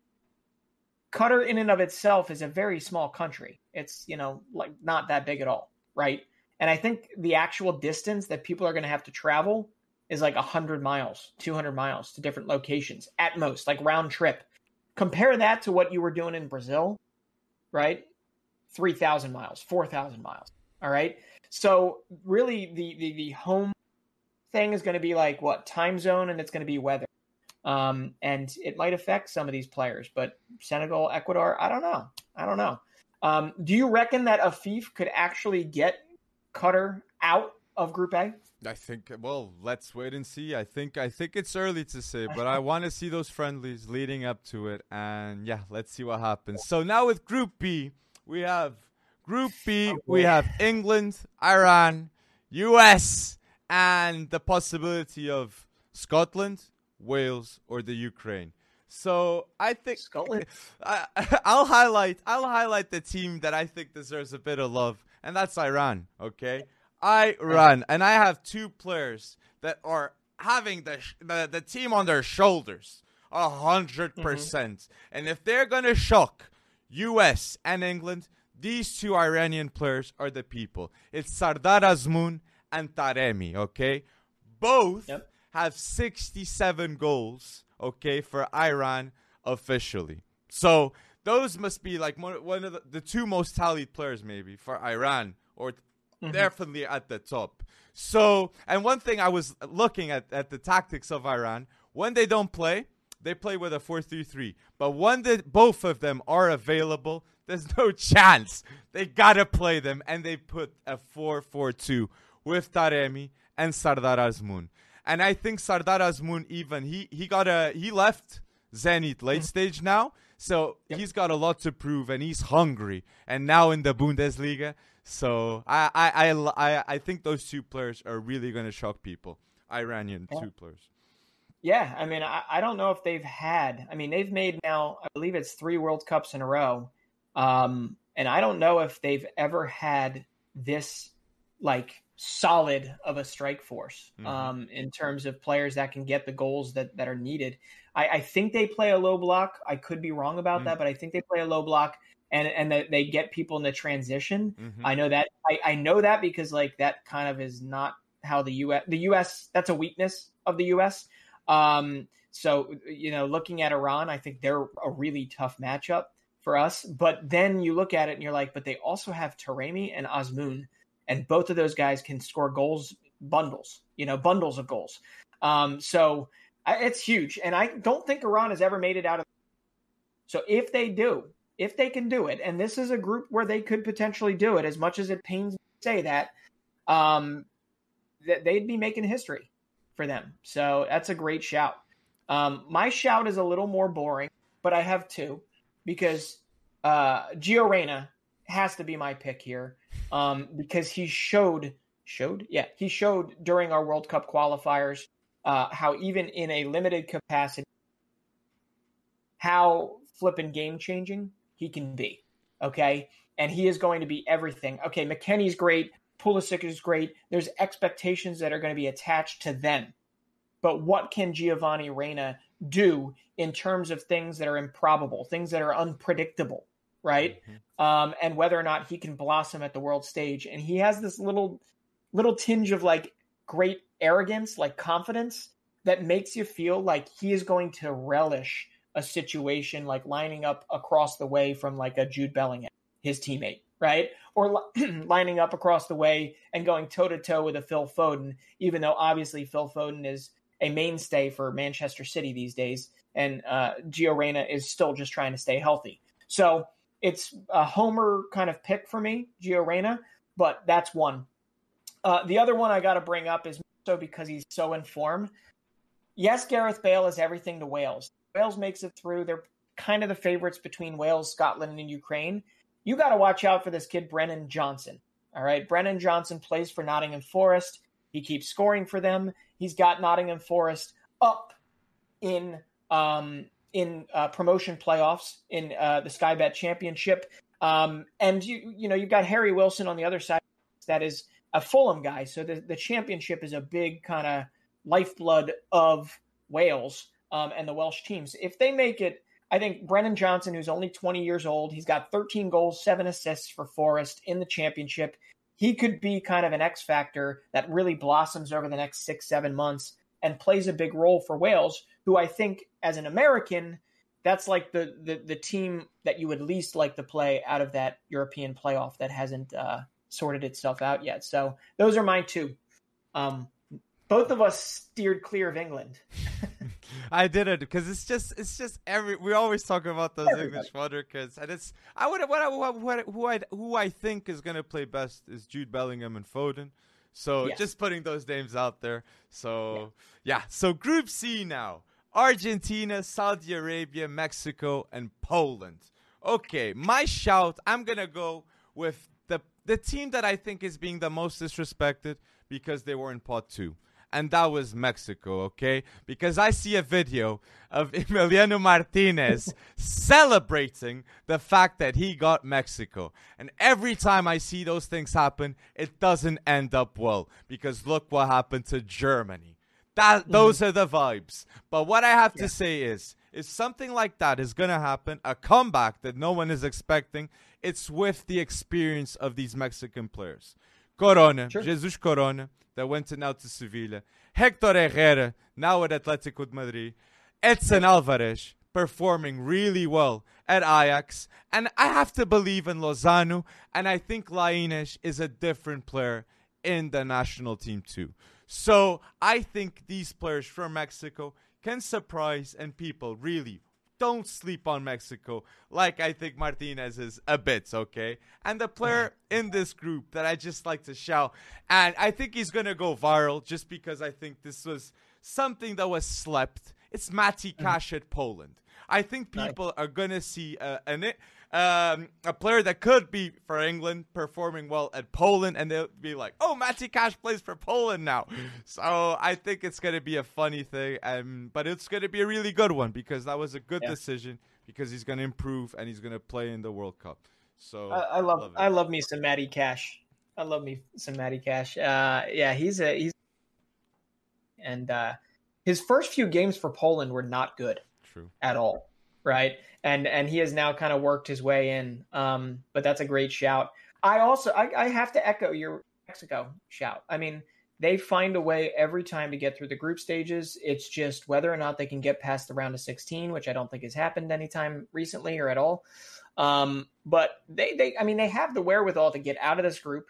Qatar in and of itself is a very small country. It's, you know, like not that big at all, right? And I think the actual distance that people are going to have to travel is like 100 miles, 200 miles to different locations at most, like round trip. Compare that to what you were doing in Brazil, right? 3,000 miles, 4,000 miles. All right. So really the, the, the home thing is going to be like what time zone and it's going to be weather. Um, and it might affect some of these players, but Senegal, Ecuador, I don't know. I don't know. Um, do you reckon that Afif could actually get Qatar out of Group A?
I think well, let's wait and see. I think I think it's early to say, but I want to see those friendlies leading up to it and yeah, let's see what happens. So now with Group B, we have Group B, we have England, Iran, US, and the possibility of Scotland, Wales, or the Ukraine. So I think
Scotland.
I, will highlight. I'll highlight the team that I think deserves a bit of love, and that's Iran. Okay, Iran, and I have two players that are having the the, the team on their shoulders, a hundred mm-hmm. percent. And if they're gonna shock U.S. and England, these two Iranian players are the people. It's Sardar Azmoun and Taremi. Okay, both yep. have sixty-seven goals. Okay, for Iran officially. So those must be like one of the, the two most tallied players, maybe for Iran, or mm-hmm. definitely at the top. So, and one thing I was looking at at the tactics of Iran when they don't play, they play with a 4-3-3. But when the, both of them are available, there's no chance. They gotta play them, and they put a 4-4-2 with Taremi and Sardar Azmoun. And I think Sardar Azmoun even he he got a he left Zenit late mm-hmm. stage now, so yep. he's got a lot to prove, and he's hungry. And now in the Bundesliga, so I I I I, think those two players are really going to shock people. Iranian yeah. two players.
Yeah, I mean, I, I don't know if they've had. I mean, they've made now. I believe it's three World Cups in a row, um, and I don't know if they've ever had this like solid of a strike force mm-hmm. um, in terms of players that can get the goals that that are needed. I, I think they play a low block. I could be wrong about mm-hmm. that, but I think they play a low block and and that they get people in the transition. Mm-hmm. I know that I, I know that because like that kind of is not how the US the US that's a weakness of the US. Um, so you know, looking at Iran, I think they're a really tough matchup for us. But then you look at it and you're like, but they also have Taremi and Azmoun, and both of those guys can score goals bundles, you know, bundles of goals. Um, so I, it's huge, and I don't think Iran has ever made it out of. So if they do, if they can do it, and this is a group where they could potentially do it, as much as it pains me to say that, um, that they'd be making history for them. So that's a great shout. Um, my shout is a little more boring, but I have two because uh, Gio Reyna has to be my pick here um, because he showed showed yeah he showed during our World Cup qualifiers uh, how even in a limited capacity how flipping game changing he can be. Okay. And he is going to be everything. Okay. McKennie's great. Pulisic is great. There's expectations that are going to be attached to them. But what can Giovanni Reyna do in terms of things that are improbable, things that are unpredictable, right? Mm-hmm. Um, and whether or not he can blossom at the world stage. And he has this little, little tinge of like great arrogance, like confidence that makes you feel like he is going to relish a situation like lining up across the way from like a Jude Bellingham, his teammate, right? Or lining up across the way and going toe to toe with a Phil Foden, even though obviously Phil Foden is a mainstay for Manchester City these days, and uh, Gio Reyna is still just trying to stay healthy. So it's a homer kind of pick for me, Gio Reyna, but that's one. Uh, the other one I got to bring up is so because he's so informed. Yes, Gareth Bale is everything to Wales. Wales makes it through. They're kind of the favorites between Wales, Scotland, and Ukraine. You got to watch out for this kid, Brennan Johnson. All right. Brennan Johnson plays for Nottingham Forest. He keeps scoring for them. He's got Nottingham Forest up in um, in uh, promotion playoffs in uh, the Sky Bet Championship. Um, and you you know you've got Harry Wilson on the other side that is a Fulham guy. So the the championship is a big kind of lifeblood of Wales um, and the Welsh teams. If they make it, I think Brennan Johnson, who's only 20 years old, he's got 13 goals, seven assists for Forest in the championship. He could be kind of an X factor that really blossoms over the next six, seven months and plays a big role for Wales, who I think, as an American, that's like the the, the team that you would least like to play out of that European playoff that hasn't uh, sorted itself out yet. So those are my two. Um, both of us steered clear of England.
I did it because it's just it's just every we always talk about those Everybody. English wonder kids, and it's I would what I, what, who I who I think is gonna play best is Jude Bellingham and Foden. So yes. just putting those names out there. So yeah. yeah. So Group C now: Argentina, Saudi Arabia, Mexico, and Poland. Okay, my shout. I'm gonna go with the the team that I think is being the most disrespected because they were in pot two and that was Mexico, okay? Because I see a video of Emiliano Martinez celebrating the fact that he got Mexico. And every time I see those things happen, it doesn't end up well because look what happened to Germany. That mm-hmm. those are the vibes. But what I have yeah. to say is if something like that is going to happen, a comeback that no one is expecting, it's with the experience of these Mexican players. Corona, sure. Jesus Corona, that went to now to Sevilla. Hector Herrera, now at Atletico de Madrid. Edson Alvarez, performing really well at Ajax. And I have to believe in Lozano, and I think Lainez is a different player in the national team too. So I think these players from Mexico can surprise, and people really don't sleep on Mexico like I think Martinez is a bit, okay? And the player in this group that I just like to shout, and I think he's gonna go viral just because I think this was something that was slept. It's Maciej mm. At Poland. I think people are gonna see uh, an um, a player that could be for England performing well at Poland, and they'll be like, "Oh, Matty Cash plays for Poland now." so I think it's gonna be a funny thing, um, but it's gonna be a really good one because that was a good yeah. decision because he's gonna improve and he's gonna play in the World Cup. So
I, I love, love I love me some Matty Cash. I love me some Matty Cash. Uh, yeah, he's a he's and uh, his first few games for Poland were not good.
True.
At all right? And and he has now kind of worked his way in. Um, but that's a great shout. I also I, I have to echo your Mexico shout. I mean, they find a way every time to get through the group stages. It's just whether or not they can get past the round of 16, which I don't think has happened anytime recently or at all. Um, but they, they, I mean, they have the wherewithal to get out of this group,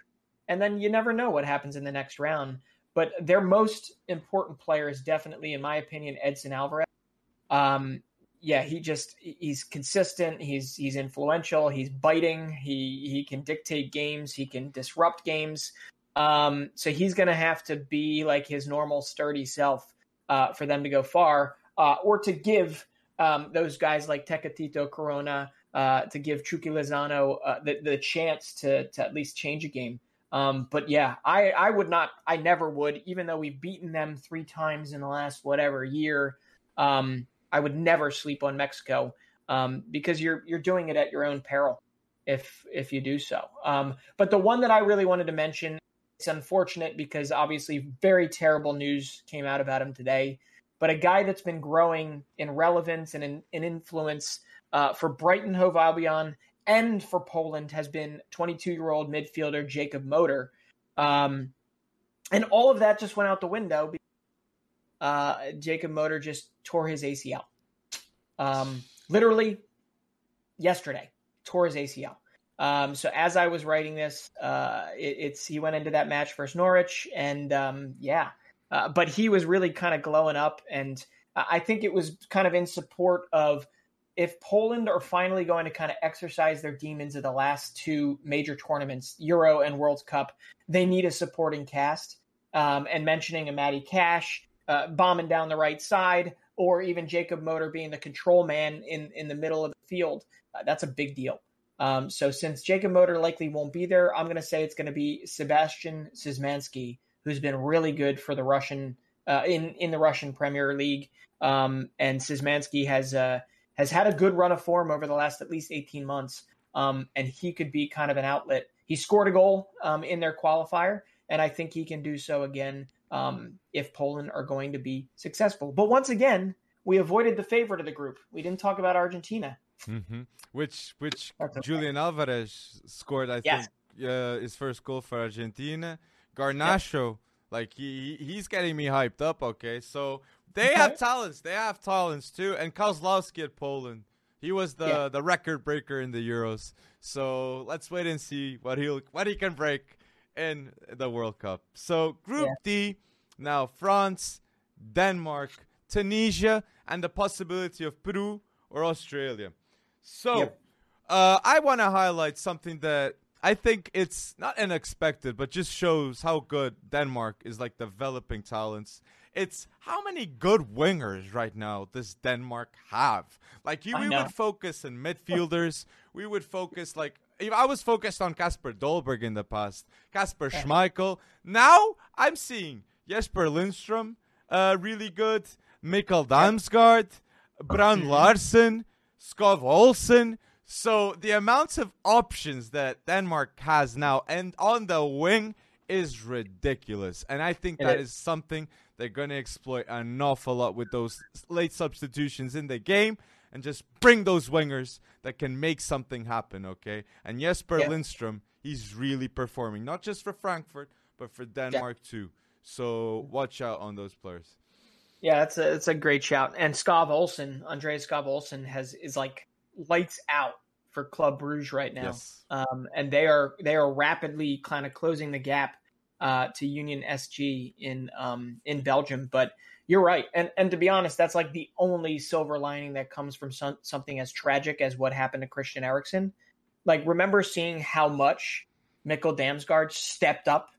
and then you never know what happens in the next round. But their most important player is definitely, in my opinion, Edson Alvarez. Um, yeah, he just he's consistent. He's he's influential. He's biting. He he can dictate games. He can disrupt games. Um, so he's going to have to be like his normal sturdy self uh, for them to go far, uh, or to give um, those guys like Tecatito Corona uh, to give Chucky Lozano uh, the the chance to to at least change a game. Um, but yeah, I I would not. I never would, even though we've beaten them three times in the last whatever year. Um, I would never sleep on Mexico um, because you're you're doing it at your own peril if if you do so. Um, but the one that I really wanted to mention, it's unfortunate because obviously very terrible news came out about him today. But a guy that's been growing in relevance and in, in influence uh, for Brighton Hove Albion and for Poland has been 22 year old midfielder Jakub Moder. Um, and all of that just went out the window uh, Jakub Moder just tore his ACL. Um, literally yesterday, tore his ACL. Um, so as I was writing this, uh, it, it's he went into that match versus Norwich, and um, yeah, uh, but he was really kind of glowing up, and I think it was kind of in support of if Poland are finally going to kind of exercise their demons of the last two major tournaments, Euro and World Cup, they need a supporting cast. Um, and mentioning a Matty Cash, uh, bombing down the right side, or even Jakub Moder being the control man in, in the middle of the field. Uh, that's a big deal. Um, so since Jakub Moder likely won't be there, I'm going to say it's going to be Sebastian Szymanski, who's been really good for the Russian uh, in in the Russian Premier League. Um, and Szymanski has uh, has had a good run of form over the last at least 18 months, um, and he could be kind of an outlet. He scored a goal um, in their qualifier, and I think he can do so again um, if Poland are going to be successful. But once again, we avoided the favorite of the group. We didn't talk about Argentina.
Mm-hmm. Which which okay. Julian Alvarez scored, I yes. think, uh, his first goal for Argentina. Garnacho, yep. like he he's getting me hyped up. Okay, so they okay. have talents. They have talents too. And Kozlowski at Poland, he was the yeah. the record breaker in the Euros. So let's wait and see what he'll what he can break in the World Cup. So Group yeah. D now France, Denmark, Tunisia, and the possibility of Peru or Australia. So yep. uh, I want to highlight something that I think it's not unexpected, but just shows how good Denmark is like developing talents. It's how many good wingers right now does Denmark have? Like you, we would focus in midfielders. we would focus like I was focused on Kasper Dolberg in the past, Kasper Schmeichel. Now I'm seeing Jesper Lindstrom, uh, really good. Mikkel Damsgaard, Bruun Larsen, Skov Olsen. So the amounts of options that Denmark has now and on the wing is ridiculous. And I think that is something they're going to exploit an awful lot with those late substitutions in the game and just bring those wingers that can make something happen, okay? And Jesper yeah. Lindstrom, he's really performing, not just for Frankfurt, but for Denmark yeah. too. So watch out on those players.
Yeah, that's a it's a great shout. And Skov Olsen, Andreas Skov Olsen has is like lights out for Club Bruges right now. Yes. Um, and they are they are rapidly kind of closing the gap uh, to Union SG in um, in Belgium. But you're right, and and to be honest, that's like the only silver lining that comes from some, something as tragic as what happened to Christian Eriksen. Like, remember seeing how much Mikkel Damsgaard stepped up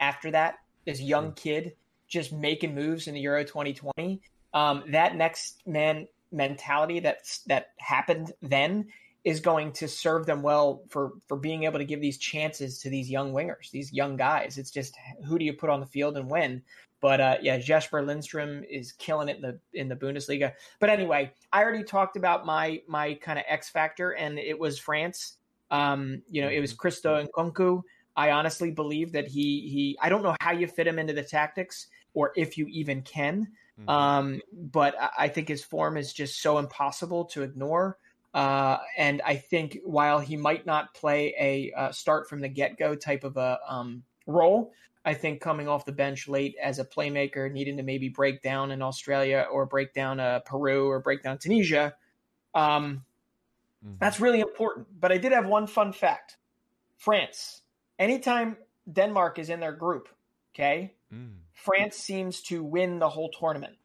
after that, this young mm. kid just making moves in the Euro 2020. Um, that next man mentality that that happened then is going to serve them well for for being able to give these chances to these young wingers, these young guys. It's just who do you put on the field and when. But uh, yeah, Jesper Lindstrom is killing it in the in the Bundesliga. But anyway, I already talked about my my kind of X factor, and it was France. Um, you know, it was mm-hmm. Christo I honestly believe that he he. I don't know how you fit him into the tactics or if you even can. Mm-hmm. Um, but I think his form is just so impossible to ignore. Uh, and I think while he might not play a uh, start from the get go type of a um, role, I think coming off the bench late as a playmaker, needing to maybe break down in Australia or break down uh, Peru or break down Tunisia, um, mm-hmm. that's really important. But I did have one fun fact France, anytime Denmark is in their group, okay, mm. France seems to win the whole tournament.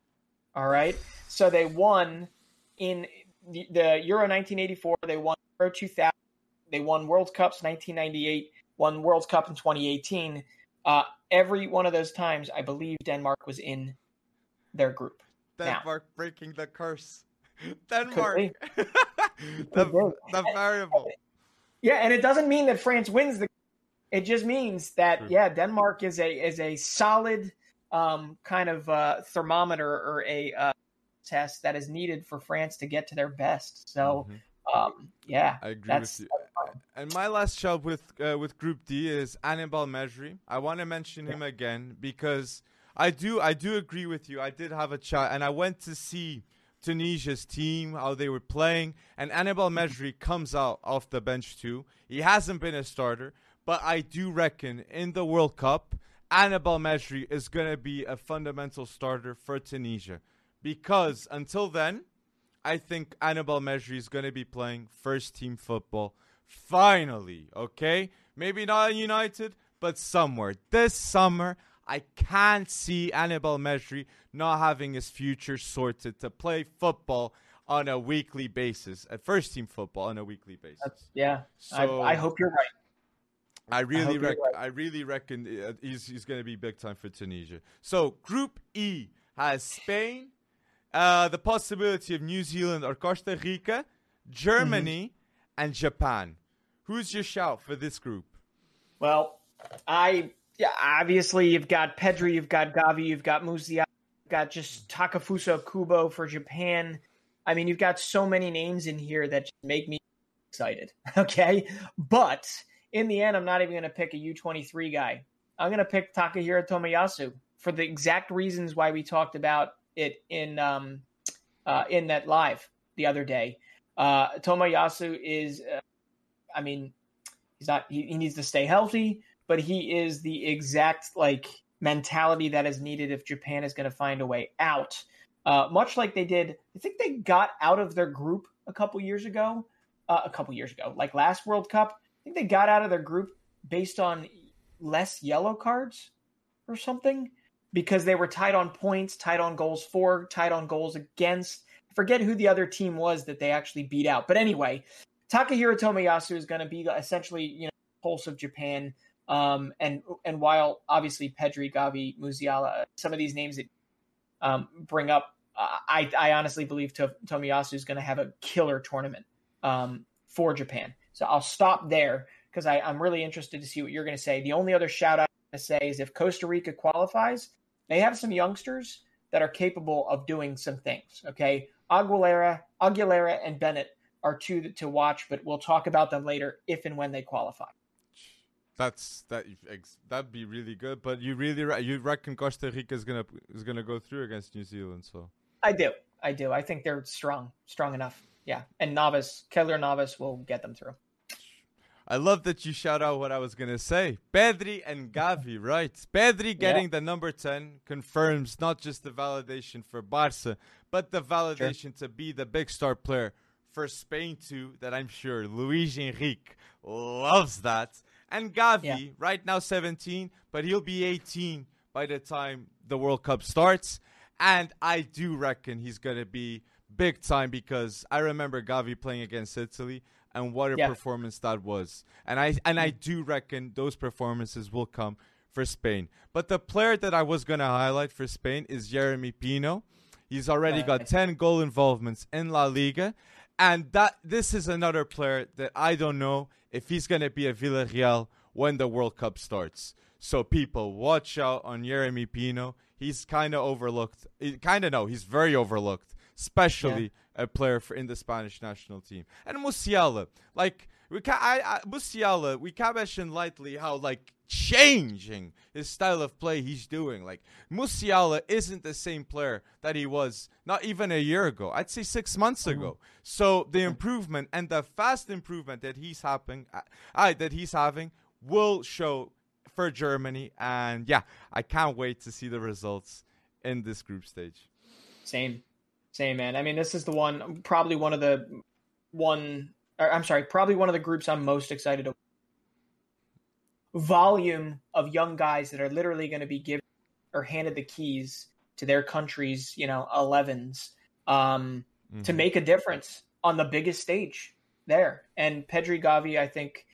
All right. So they won in the, the Euro 1984, they won Euro 2000, they won World Cups 1998, won World Cup in 2018. Uh, every one of those times, I believe Denmark was in their group.
Denmark now, breaking the curse. Denmark. the, the variable.
Yeah, and it doesn't mean that France wins the it just means that True. yeah, Denmark is a is a solid um, kind of uh, thermometer or a uh, test that is needed for France to get to their best. So mm-hmm. um, yeah,
I agree with you. And my last job with uh, with Group D is Hannibal Mejbri. I want to mention yeah. him again because I do I do agree with you. I did have a chat and I went to see Tunisia's team, how they were playing, and Hannibal Mejbri comes out off the bench too. He hasn't been a starter, but I do reckon in the World Cup, Hannibal Mejbri is going to be a fundamental starter for Tunisia. Because until then, I think Hannibal Mejbri is going to be playing first team football. Finally, okay? Maybe not United, but somewhere. This summer, I can't see Hannibal Mejbri not having his future sorted to play football on a weekly basis, at first team football on a weekly basis. That's,
yeah, so, I, I hope you're right.
I really, I, rec- right. I really reckon uh, he's he's going to be big time for Tunisia. So Group E has Spain, uh, the possibility of New Zealand or Costa Rica, Germany. And Japan. Who's your shout for this group?
Well, I yeah, obviously you've got Pedri, you've got Gavi, you've got Musiala, you've got just Takefusa Kubo for Japan. I mean, you've got so many names in here that make me excited. Okay, but in the end, I'm not even going to pick a U23 guy. I'm going to pick Takehiro Tomiyasu for the exact reasons why we talked about it in um, uh, in that live the other day. Uh, Tomiyasu is, uh, I mean, he's not. He, he needs to stay healthy, but he is the exact like mentality that is needed if Japan is going to find a way out. Uh, much like they did, I think they got out of their group a couple years ago. Uh, a couple years ago, like last World Cup, I think they got out of their group based on less yellow cards or something because they were tied on points, tied on goals for, tied on goals against. Forget who the other team was that they actually beat out. But anyway, Takehiro Tomiyasu is going to be essentially, you know, pulse of Japan. Um, and and while obviously Pedri, Gavi, Musiala, some of these names that um, bring up, I I honestly believe to, Tomiyasu is going to have a killer tournament um, for Japan. So I'll stop there because I'm really interested to see what you're going to say. The only other shout out to say is if Costa Rica qualifies, they have some youngsters that are capable of doing some things. Okay, Aguilera, Aguilera, and Bennett are two to watch, but we'll talk about them later if and when they qualify.
That's that. That'd be really good. But you really you reckon Costa Rica is gonna is gonna go through against New Zealand? So
I do, I do. I think they're strong, strong enough. Yeah, and Navas, Keylor Navas will get them through.
I love that you shout out what I was gonna say. Pedri and Gavi, right? Pedri getting yeah. the number ten confirms not just the validation for Barca, but the validation sure. to be the big star player for Spain too. That I'm sure Luis Enrique loves that. And Gavi, yeah. right now 17, but he'll be 18 by the time the World Cup starts. And I do reckon he's gonna be big time because I remember Gavi playing against Italy and what a yeah. performance that was. And I and I mm. do reckon those performances will come for Spain. But the player that I was going to highlight for Spain is Yeremy Pino. He's already got 10 goal involvements in La Liga. And that this is another player that I don't know if he's going to be a Villarreal when the World Cup starts. So people, watch out on Yeremy Pino. He's kind of overlooked. Kind of no, he's very overlooked, especially yeah a player for in the Spanish national team. And Musiala, like we can I, I Musiala, we can mention lightly how like changing his style of play he's doing. Like Musiala isn't the same player that he was not even a year ago. I'd say six months mm-hmm. ago. So the improvement and the fast improvement that he's having, I that he's having will show for Germany. And yeah, I can't wait to see the results in this group stage.
Same. Same man. I mean, this is the one, probably one of the one. Or, I'm sorry, probably one of the groups I'm most excited to. Volume of young guys that are literally going to be given or handed the keys to their country's, you know, 11s um, mm-hmm. to make a difference on the biggest stage there. And Pedri Gavi, I think,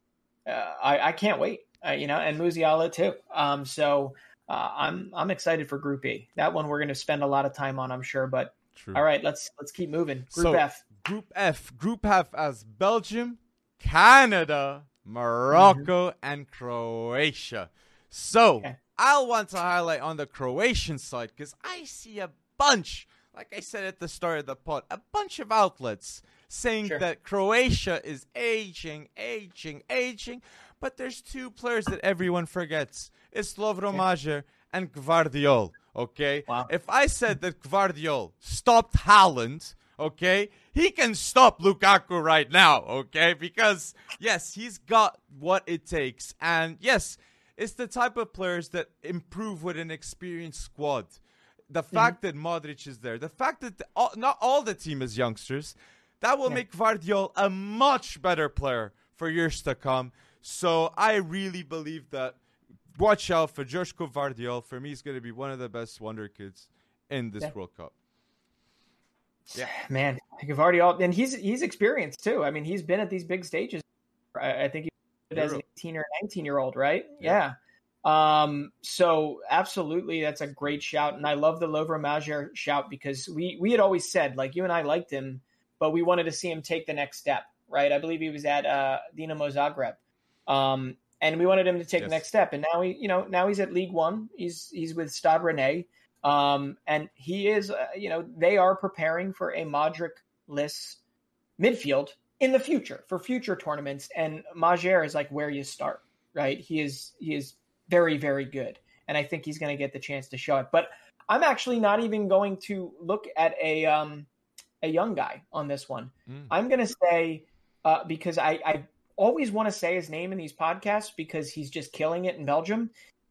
uh, I, I can't wait. Uh, you know, and Musiala too. Um, so uh, I'm I'm excited for Group E. That one we're going to spend a lot of time on, I'm sure. But True. All right, let's let's keep moving. Group so, F.
Group F. Group F as Belgium, Canada, Morocco, mm-hmm. and Croatia. So okay. I'll want to highlight on the Croatian side because I see a bunch, like I said at the start of the pod, a bunch of outlets saying sure. that Croatia is aging, aging, aging. But there's two players that everyone forgets. It's Lovro Majer and Gvardiol. Okay. Wow. If I said that Gvardiol stopped Haaland, okay, he can stop Lukaku right now. Okay, because yes, he's got what it takes, and yes, it's the type of players that improve with an experienced squad. The mm-hmm. fact that Modric is there, the fact that the, all, not all the team is youngsters, that will yeah. make Gvardiol a much better player for years to come. So I really believe that watch out for Joško Gvardiol. For me, he's going to be one of the best wonder kids in this yeah. World Cup.
Yeah, man, Gvardiol, and he's he's experienced too. I mean, he's been at these big stages. I, I think he as an 18 or 19 year old, right? Yeah. yeah. Um, so absolutely, that's a great shout, and I love the Lovro Majer shout because we we had always said like you and I liked him, but we wanted to see him take the next step, right? I believe he was at uh, Dinamo Zagreb. Um, and we wanted him to take yes. the next step. And now he, you know, now he's at League One. He's he's with Stade Rennais, um, and he is, uh, you know, they are preparing for a Modric-less midfield in the future for future tournaments. And Majer is like where you start, right? He is he is very very good, and I think he's going to get the chance to show it. But I'm actually not even going to look at a um, a young guy on this one. Mm. I'm going to say uh, because I, I always want to say his name in these podcasts because he's just killing it in Belgium.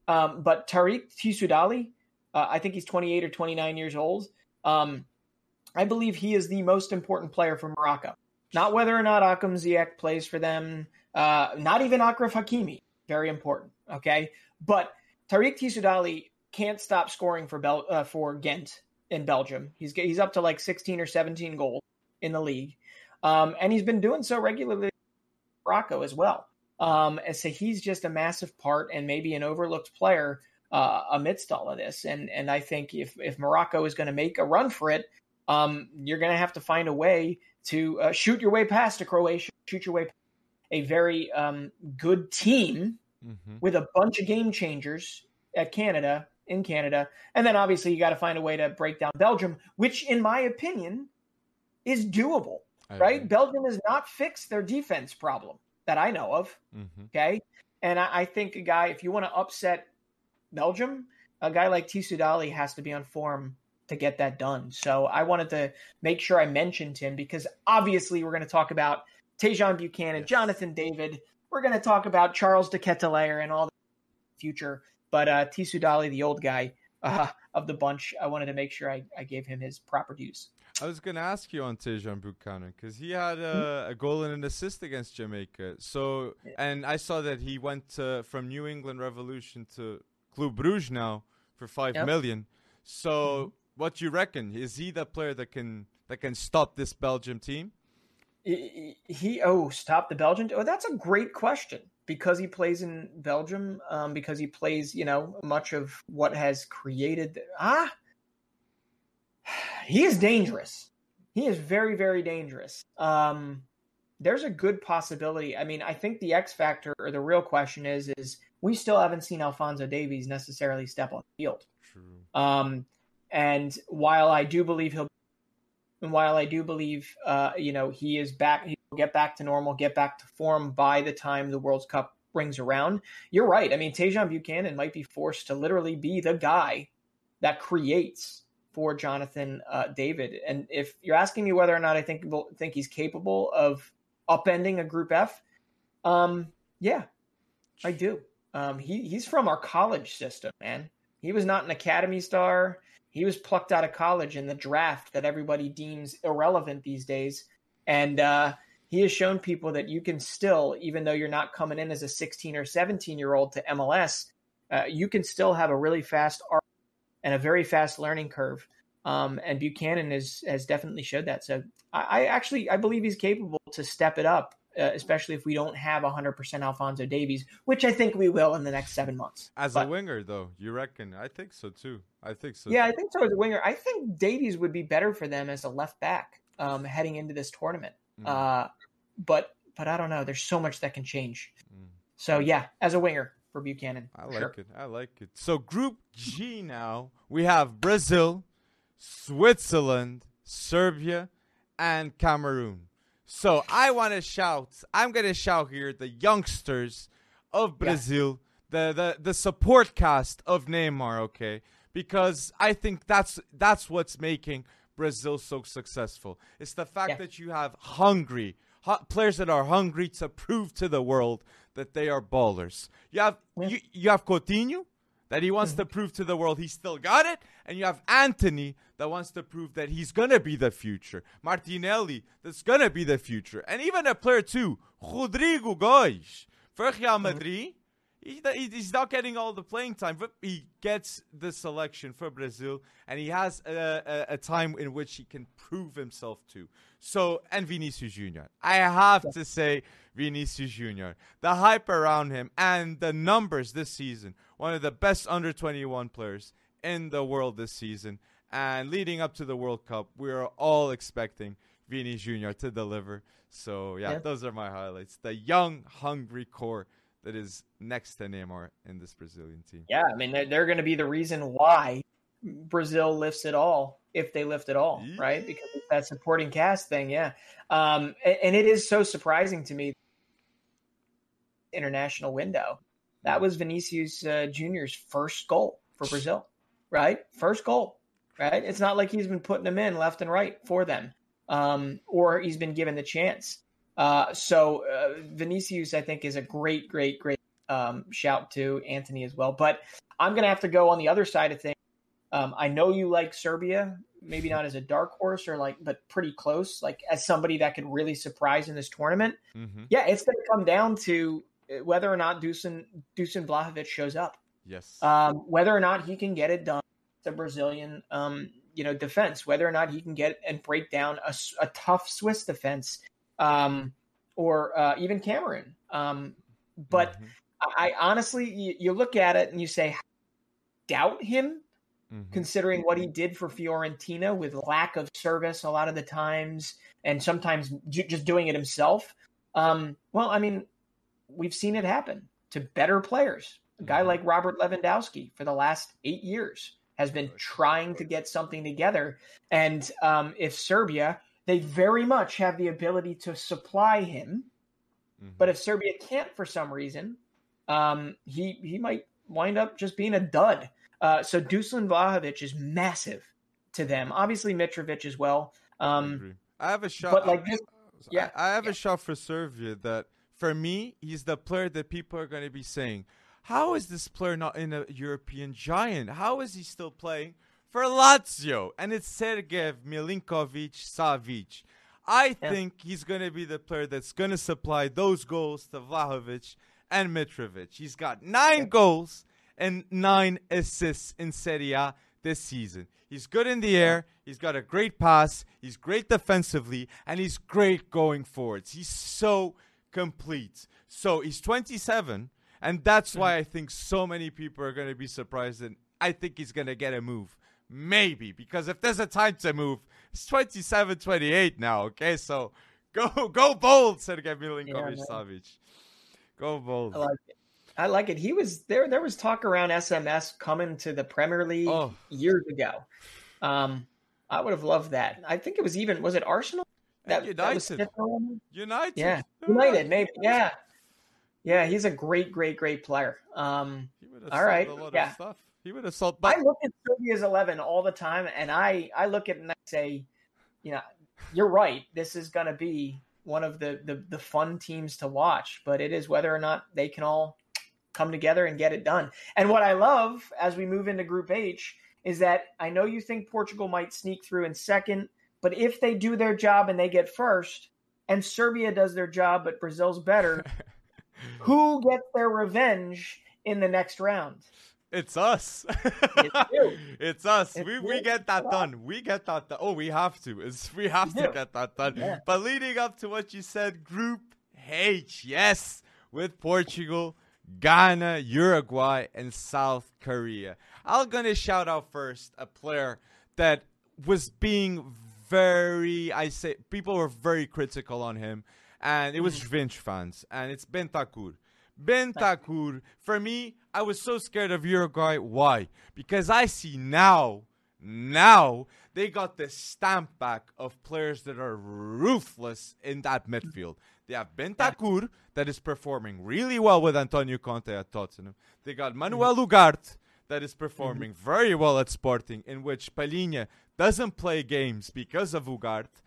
Um, but Tarik Tissoudali, uh, I think he's 28 or 29 years old. Um, I believe he is the most important player for Morocco. Not whether or not Hakim Ziyech plays for them, uh, not even Achraf Hakimi. Very important. Okay, but Tarik Tissoudali can't stop scoring for Bel- uh, for Ghent in Belgium. He's he's up to like 16 or 17 goals in the league, um, and he's been doing so regularly. Morocco as well. Um, and so he's just a massive part and maybe an overlooked player uh, amidst all of this. And and I think if if Morocco is going to make a run for it, um, you're going to have to find a way to uh, shoot your way past a Croatia, shoot your way a very um, good team mm-hmm. with a bunch of game changers at Canada in Canada, and then obviously you got to find a way to break down Belgium, which in my opinion is doable. I right? Agree. Belgium has not fixed their defense problem that I know of. Mm-hmm. Okay, and I, I, think a guy, if you want to upset Belgium, a guy like Tissoudali has to be on form to get that done. So I wanted to make sure I mentioned him because obviously we're going to talk about Tajon Buchanan, yes. Jonathan David. We're going to talk about Charles de Ketelaere and all the future. But uh, Tissoudali, the old guy uh, of the bunch, I wanted to make sure I, I gave him his proper dues.
I was going to ask you on Tajon Buchanan because he had a, a, goal and an assist against Jamaica. So, and I saw that he went uh, from New England Revolution to Club Bruges now for five yep. million. So, mm-hmm. what you reckon? Is he the player that can that can stop this Belgium team?
He, he oh stop the Belgian. Oh, that's a great question because he plays in Belgium. Um, because he plays, you know, much of what has created ah. He is dangerous. He is very, very dangerous. Um, there's a good possibility. I mean, I think the X factor or the real question is is we still haven't seen Alphonso Davies necessarily step on the field. True. Um, and while I do believe he'll, and while I do believe, uh, you know, he is back, he'll get back to normal, get back to form by the time the World Cup brings around. You're right. I mean, Tajon Buchanan might be forced to literally be the guy that creates for Jonathan uh, David. And if you're asking me whether or not I think think he's capable of upending a Group F, um, yeah, I do. Um, he he's from our college system, man. He was not an academy star. He was plucked out of college in the draft that everybody deems irrelevant these days, and uh, he has shown people that you can still, even though you're not coming in as a 16 or 17 year old to MLS, uh, you can still have a really fast and a very fast learning curve. Um, and Buchanan is, has definitely showed that. So I, I actually I believe he's capable to step it up uh, especially if we don't have 100% Alphonso Davies, which I think we will in the next seven months.
As but, a winger, though, you reckon? I think so too. I think so.
Yeah. I think so as a winger. I think Davies would be better for them as a left back um, heading into this tournament. Mm. Uh, but but I don't know. There's so much that can change. Mm. So yeah, as a winger for Buchanan.
I like
sure.
it. I like it. So Group G now we have Brazil, Switzerland, Serbia, and Cameroon. So I want to shout. I'm gonna shout here the youngsters of Brazil, yeah. the the the support cast of Neymar. Okay, because I think that's that's what's making Brazil so successful. It's the fact yeah. that you have hungry players that are hungry to prove to the world that they are ballers. You have yeah. you, you have Coutinho, that he wants to prove to the world he still got it, and you have Antony that wants to prove that he's gonna be the future. Martinelli that's gonna be the future, and even a player too, Rodrygo Goes for Real mm-hmm. He, he's not getting all the playing time, but he gets the selection for Brazil, and he has a, a, a time in which he can prove himself too. So, and Vinicius Junior, I have to say, Vinicius Junior, the hype around him and the numbers this season one of the best under 21 players in the world this season. And leading up to the World Cup, we are all expecting Vini Jr. to deliver. So, yeah, yeah, those are my highlights. The young, hungry core that is next to Neymar in this Brazilian team.
Yeah, I mean, they're, they're going to be the reason why Brazil lifts it all, if they lift it all, yeah. right? Because that supporting cast thing, yeah. Um, and, and it is so surprising to me international window that was Vinicius uh, Junior's first goal for Brazil, right? First goal, right? It's not like he's been putting them in left and right for them. um, or he's been given the chance. Uh, so uh, Vinicius, I think, is a great, great, great um, shout to Antony as well. But I'm going to have to go on the other side of things. Um, I know you like Serbia, maybe not as a dark horse or like, but pretty close, like as somebody that could really surprise in this tournament. Mm-hmm. Yeah, it's going to come down to uh, whether or not Dusan Dusan Vlahovic shows up.
Yes.
Um, whether or not he can get it done, the Brazilian, um, you know, defense. Whether or not he can get and break down a, a tough Swiss defense, um, or uh, even Cameroon. Um, but mm-hmm. I, honestly, you, you, look at it and you say, doubt him, mm-hmm. considering what he did for Fiorentina with lack of service a lot of the times, and sometimes just doing it himself. Um, well, I mean, we've seen it happen to better players. A guy mm-hmm. like Robert Lewandowski for the last eight years has been trying to get something together. And um, if Serbia, they very much have the ability to supply him. Mm-hmm. But if Serbia can't for some reason, um, he he might wind up just being a dud. Uh, so Dusan Vlahovic is massive to them. Obviously Mitrovic as well. Um,
I have a shot, but like, just, yeah, I, I have yeah. a shot for Serbia that for me he's the player that people are going to be saying, how is this player not in a European giant? How is he still playing for Lazio? And it's Sergej Milinkovic Savic. I yeah. think he's going to be the player that's going to supply those goals to Vlahovic and Mitrovic. He's got nine yeah. goals and nine assists in Serie A this season. He's good in the air. He's got a great pass. He's great defensively, and he's great going forwards. He's so complete. So he's 27, and that's why I think so many people are going to be surprised. And I think he's going to get a move. Maybe, because if there's a time to move, it's 27, 28 now, okay? So go go bold, Sergej Milinkovic yeah, Savic. Go bold.
I like it. I like it. He was there. There was talk around SMS coming to the Premier League oh. years ago. Um, I would have loved that. I think it was even was it Arsenal
that, United. That United.
Yeah, United. Maybe. Yeah, yeah. He's a great, great, great player. Um, all right. yeah.
He would sold. But-
I look at Serbia's eleven all the time, and I I look at it and I say, you know, you're right. This is going to be one of the, the the fun teams to watch, but it is whether or not they can all come together and get it done. And what I love as we move into Group H is that I know you think Portugal might sneak through in second, but if they do their job and they get first, and Serbia does their job but Brazil's better, who gets their revenge in the next round?
It's us. it's us. It's we we get that done. We get that done. Oh, we have to. It's we have to get that done. Yeah. But leading up to what you said, Group H, yes, with Portugal, Ghana, Uruguay, and South Korea. I'm gonna shout out first a player that was being very, I say, people were very critical on him, and it was mm. fans, and it's Bentancur. Bentancur, for me, I was so scared of Uruguay. Why? Because I see now, now they got the stamp back of players that are ruthless in that midfield. They have Bentancur that is performing really well with Antonio Conte at Tottenham. They got Manuel Ugarte that is performing mm-hmm. very well at Sporting, in which Palhinha doesn't play games because of Ugarte.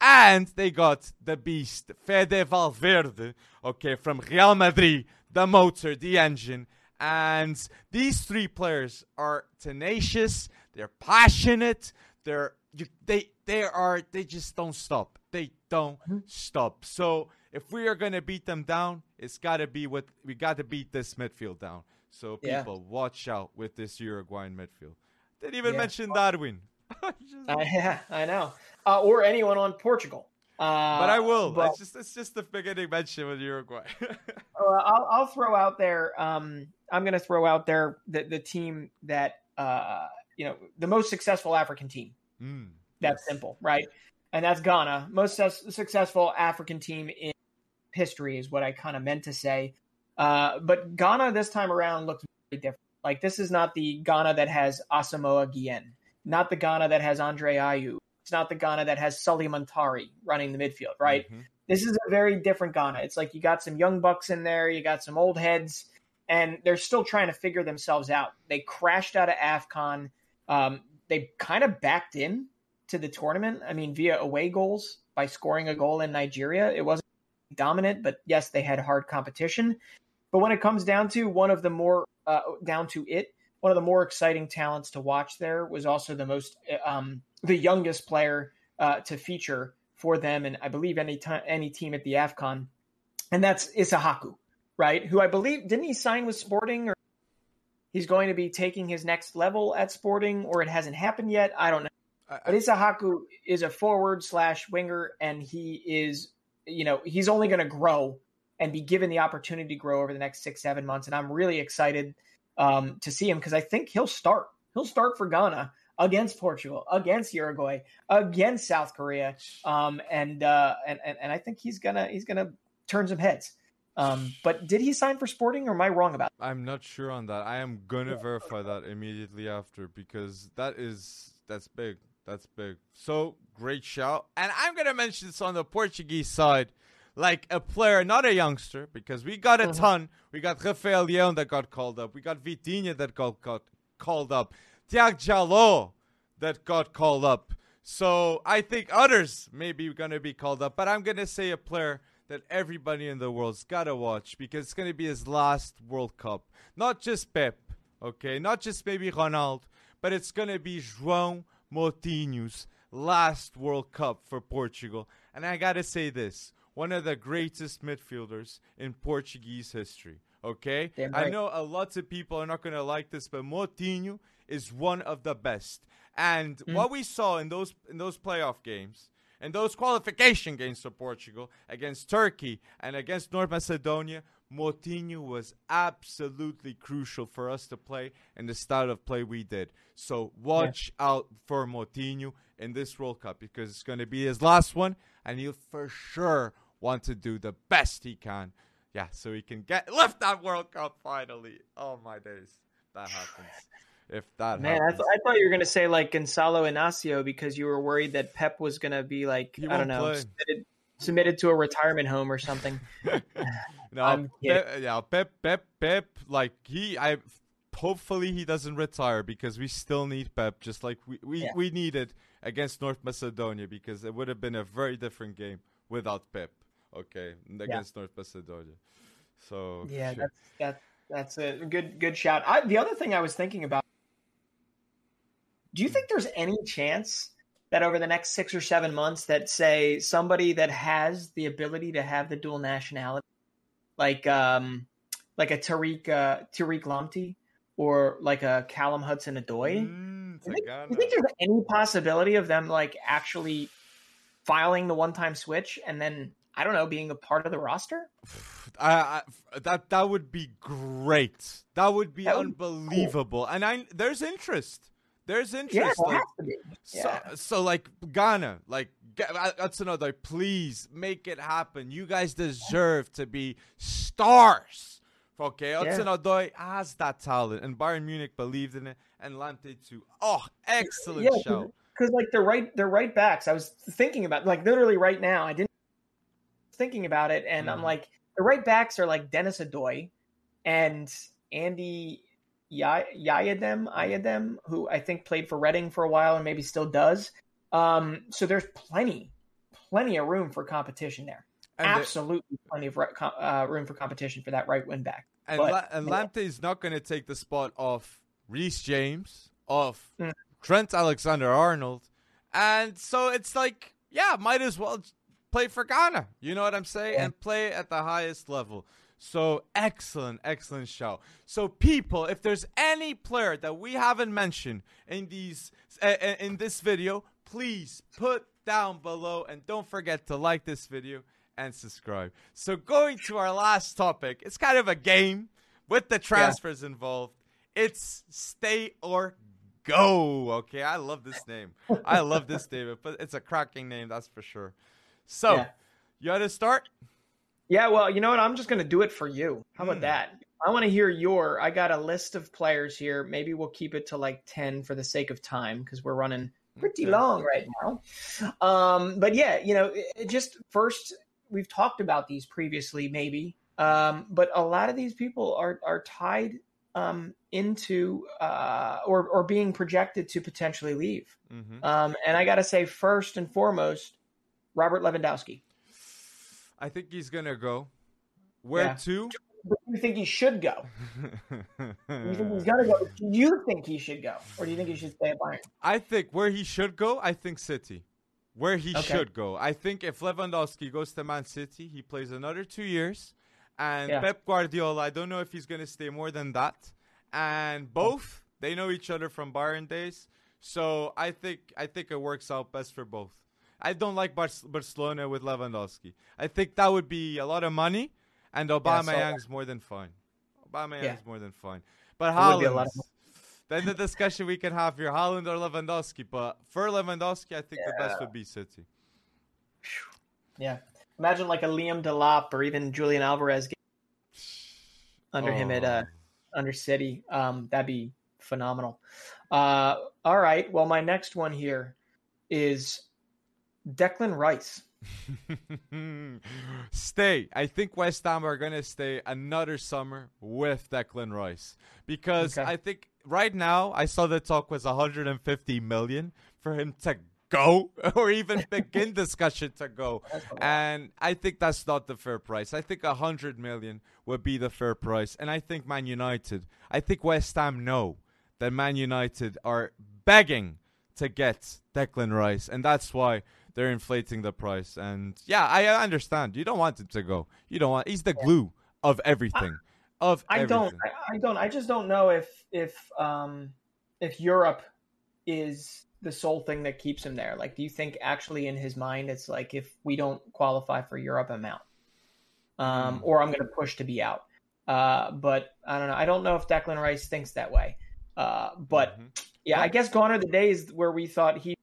And they got the beast, Fede Valverde, okay, from Real Madrid, the motor, the engine. And these three players are tenacious, they're passionate, they're you, they they are they just don't stop. They don't mm-hmm. stop. So if we are gonna beat them down, it's gotta be with we gotta beat this midfield down. So people yeah. watch out with this Uruguayan midfield. Didn't even yeah. mention Darwin.
uh, yeah, I know. Uh, or anyone on Portugal.
Uh, but I will. But, it's just it's just the beginning mention with Uruguay.
uh, I'll, I'll throw out there. Um, I'm going to throw out there the the team that uh, you know the most successful African team. Mm, that's yes. simple, right? And that's Ghana, most su- successful African team in history, is what I kind of meant to say. Uh, but Ghana this time around looks very different. Like this is not the Ghana that has Asamoah Gyan, not the Ghana that has Andre Ayew, it's not the Ghana that has Sulley Muntari running the midfield, right? Mm-hmm. This is a very different Ghana. It's like you got some young bucks in there, you got some old heads, and they're still trying to figure themselves out. They crashed out of AFCON. Um, they kind of backed in to the tournament. I mean, via away goals by scoring a goal in Nigeria. It wasn't dominant, but yes, they had hard competition. But when it comes down to one of the more uh, down to it, one of the more exciting talents to watch there was also the most um, the youngest player uh, to feature for them, and I believe any time any team at the Afcon, and that's Issahaku, right? Who I believe didn't he sign with Sporting, or he's going to be taking his next level at Sporting, or it hasn't happened yet. I don't know. I, but Issahaku is a forward slash winger, and he is, you know, he's only going to grow and be given the opportunity to grow over the next six, seven months. And I'm really excited um, to see him because I think he'll start. He'll start for Ghana against Portugal, against Uruguay, against South Korea, um, and, uh, and and and I think he's gonna he's gonna turn some heads. Um, but did he sign for Sporting, or am I wrong about?
That? I'm not sure on that. I am gonna verify that immediately after because that is that's big. That's big. So great shout, and I'm gonna mention this on the Portuguese side like a player, not a youngster, because we got a mm-hmm. ton. We got Rafael Leão that got called up. We got Vitinha that got, got called up. Tiago Djaló that got called up. So I think others may be going to be called up, but I'm going to say a player that everybody in the world's got to watch because it's going to be his last World Cup. Not just Pep, okay? Not just maybe Ronaldo, but it's going to be João Moutinho's last World Cup for Portugal. And I got to say this one of the greatest midfielders in Portuguese history. Okay, right. I know a lot of people are not going to like this, but Moutinho is one of the best. And mm. what we saw in those in those playoff games, and those qualification games for Portugal against Turkey and against North Macedonia, Moutinho was absolutely crucial for us to play and the style of play we did. So watch yeah. out for Moutinho in this World Cup because it's going to be his last one, and he'll for sure want to do the best he can. Yeah, so he can get lift that World Cup finally. Oh my days, that happens. If that
man,
happens.
I, th- I thought you were gonna say like Gonçalo Inácio because you were worried that Pep was gonna be like he I don't know submitted, submitted, to a retirement home or something.
no, Pep, yeah, Pep, Pep, Pep. Like he, I hopefully he doesn't retire because we still need Pep, just like we we, yeah. we needed against North Macedonia because it would have been a very different game without Pep okay, against yeah. North Macedonia. So
yeah, that's that, that's a good good shout. I, the other thing I was thinking about: Do you think there's any chance that over the next six or seven months, that say somebody that has the ability to have the dual nationality, like um, like a Tariq uh, Tariq Lamptey or like a Callum Hudson Odoi? Mm, do, do you think there's any possibility of them like actually filing the one time switch and then I don't know, being a part of the roster?
I, I, that that would be great. That would be that would unbelievable. Be cool. And I there's interest. There's interest.
Yeah, like,
yeah. So, so like Ghana, like that's another. Please make it happen. You guys deserve to be stars. Okay, Hudson yeah. Odoi has that talent, and Bayern Munich believed in it, and Lamptey too. Oh, excellent yeah, show.
Because like the right, the right backs. I was thinking about like literally right now. I didn't thinking about it, and mm. I'm mm-hmm. like, the right backs are like Denis Odoi and Andy Yiadom, Yiadom, who I think played for Reading for a while and maybe still does. Um, so there's plenty, plenty of room for competition there. And Absolutely, the, plenty of uh, room for competition for that right wing back.
And, but, La- and not going to take the spot of Reece James, of mm. Trent Alexander Arnold, and so it's like, yeah, might as well play for Ghana. You know what I'm saying? Yeah. And play at the highest level. So excellent, excellent show. So people, if there's any player that we haven't mentioned in these uh, in this video, please put down below and don't forget to like this video and subscribe. So going to our last topic, it's kind of a game with the transfers yeah. involved. It's stay or go. Okay, I love this name. I love this name, but it's a cracking name, that's for sure. So, yeah. you got to start?
Yeah, well, you know what? I'm just going to do it for you. How about mm. that? I want to hear your. I got a list of players here. Maybe we'll keep it to like 10 for the sake of time because we're running pretty okay. long right now. Um, but yeah, you know, it just first, we've talked about these previously, maybe. Um, but a lot of these people are are tied um, into uh, or or being projected to potentially leave. Mm-hmm. Um, and I got to say, first and foremost, Robert Lewandowski.
I think he's gonna go. Where yeah. to?
Do you think he should go? you think he's gonna go? Do you think he should go, or do you think he should stay at Bayern?
I think where he should go. I think City. Where he okay. should go. I think if Lewandowski goes to Man City, he plays another two years. And yeah. Pep Guardiola, I don't know if he's going to stay more than that. And both, they know each other from Bayern days. So I think I think it works out best for both. I don't like Bar- Barcelona with Lewandowski. I think that would be a lot of money, and Aubameyang's yeah, more than fine. Aubameyang's yeah. more than fine. But Haaland, then the discussion we can have here: Haaland or Lewandowski. But for Lewandowski, I think yeah. the best would be City.
Yeah, imagine like a Liam Delap or even Julian Alvarez under oh. him at uh, oh. under City. Um, that'd be phenomenal. Uh, all right. Well, my next one here is Declan Rice.
stay. I think West Ham are going to stay another summer with Declan Rice because okay. I think right now I saw the talk was 150 million for him to go or even begin discussion to go. And I think that's not the fair price. I think 100 million would be the fair price. And I think Man United, I think West Ham know that Man United are begging to get Declan Rice. And that's why they're inflating the price. And yeah, I understand. You don't want him to go. You don't want. He's the glue of everything. of
I
everything.
don't. I, I don't. I just don't know if if um if Europe is the sole thing that keeps him there. Like, do you think actually in his mind it's like if we don't qualify for Europe, I'm out, um, mm. or I'm going to push to be out. Uh, but I don't know. I don't know if Declan Rice thinks that way. Uh, but mm-hmm. yeah, I guess gone are the days where we thought he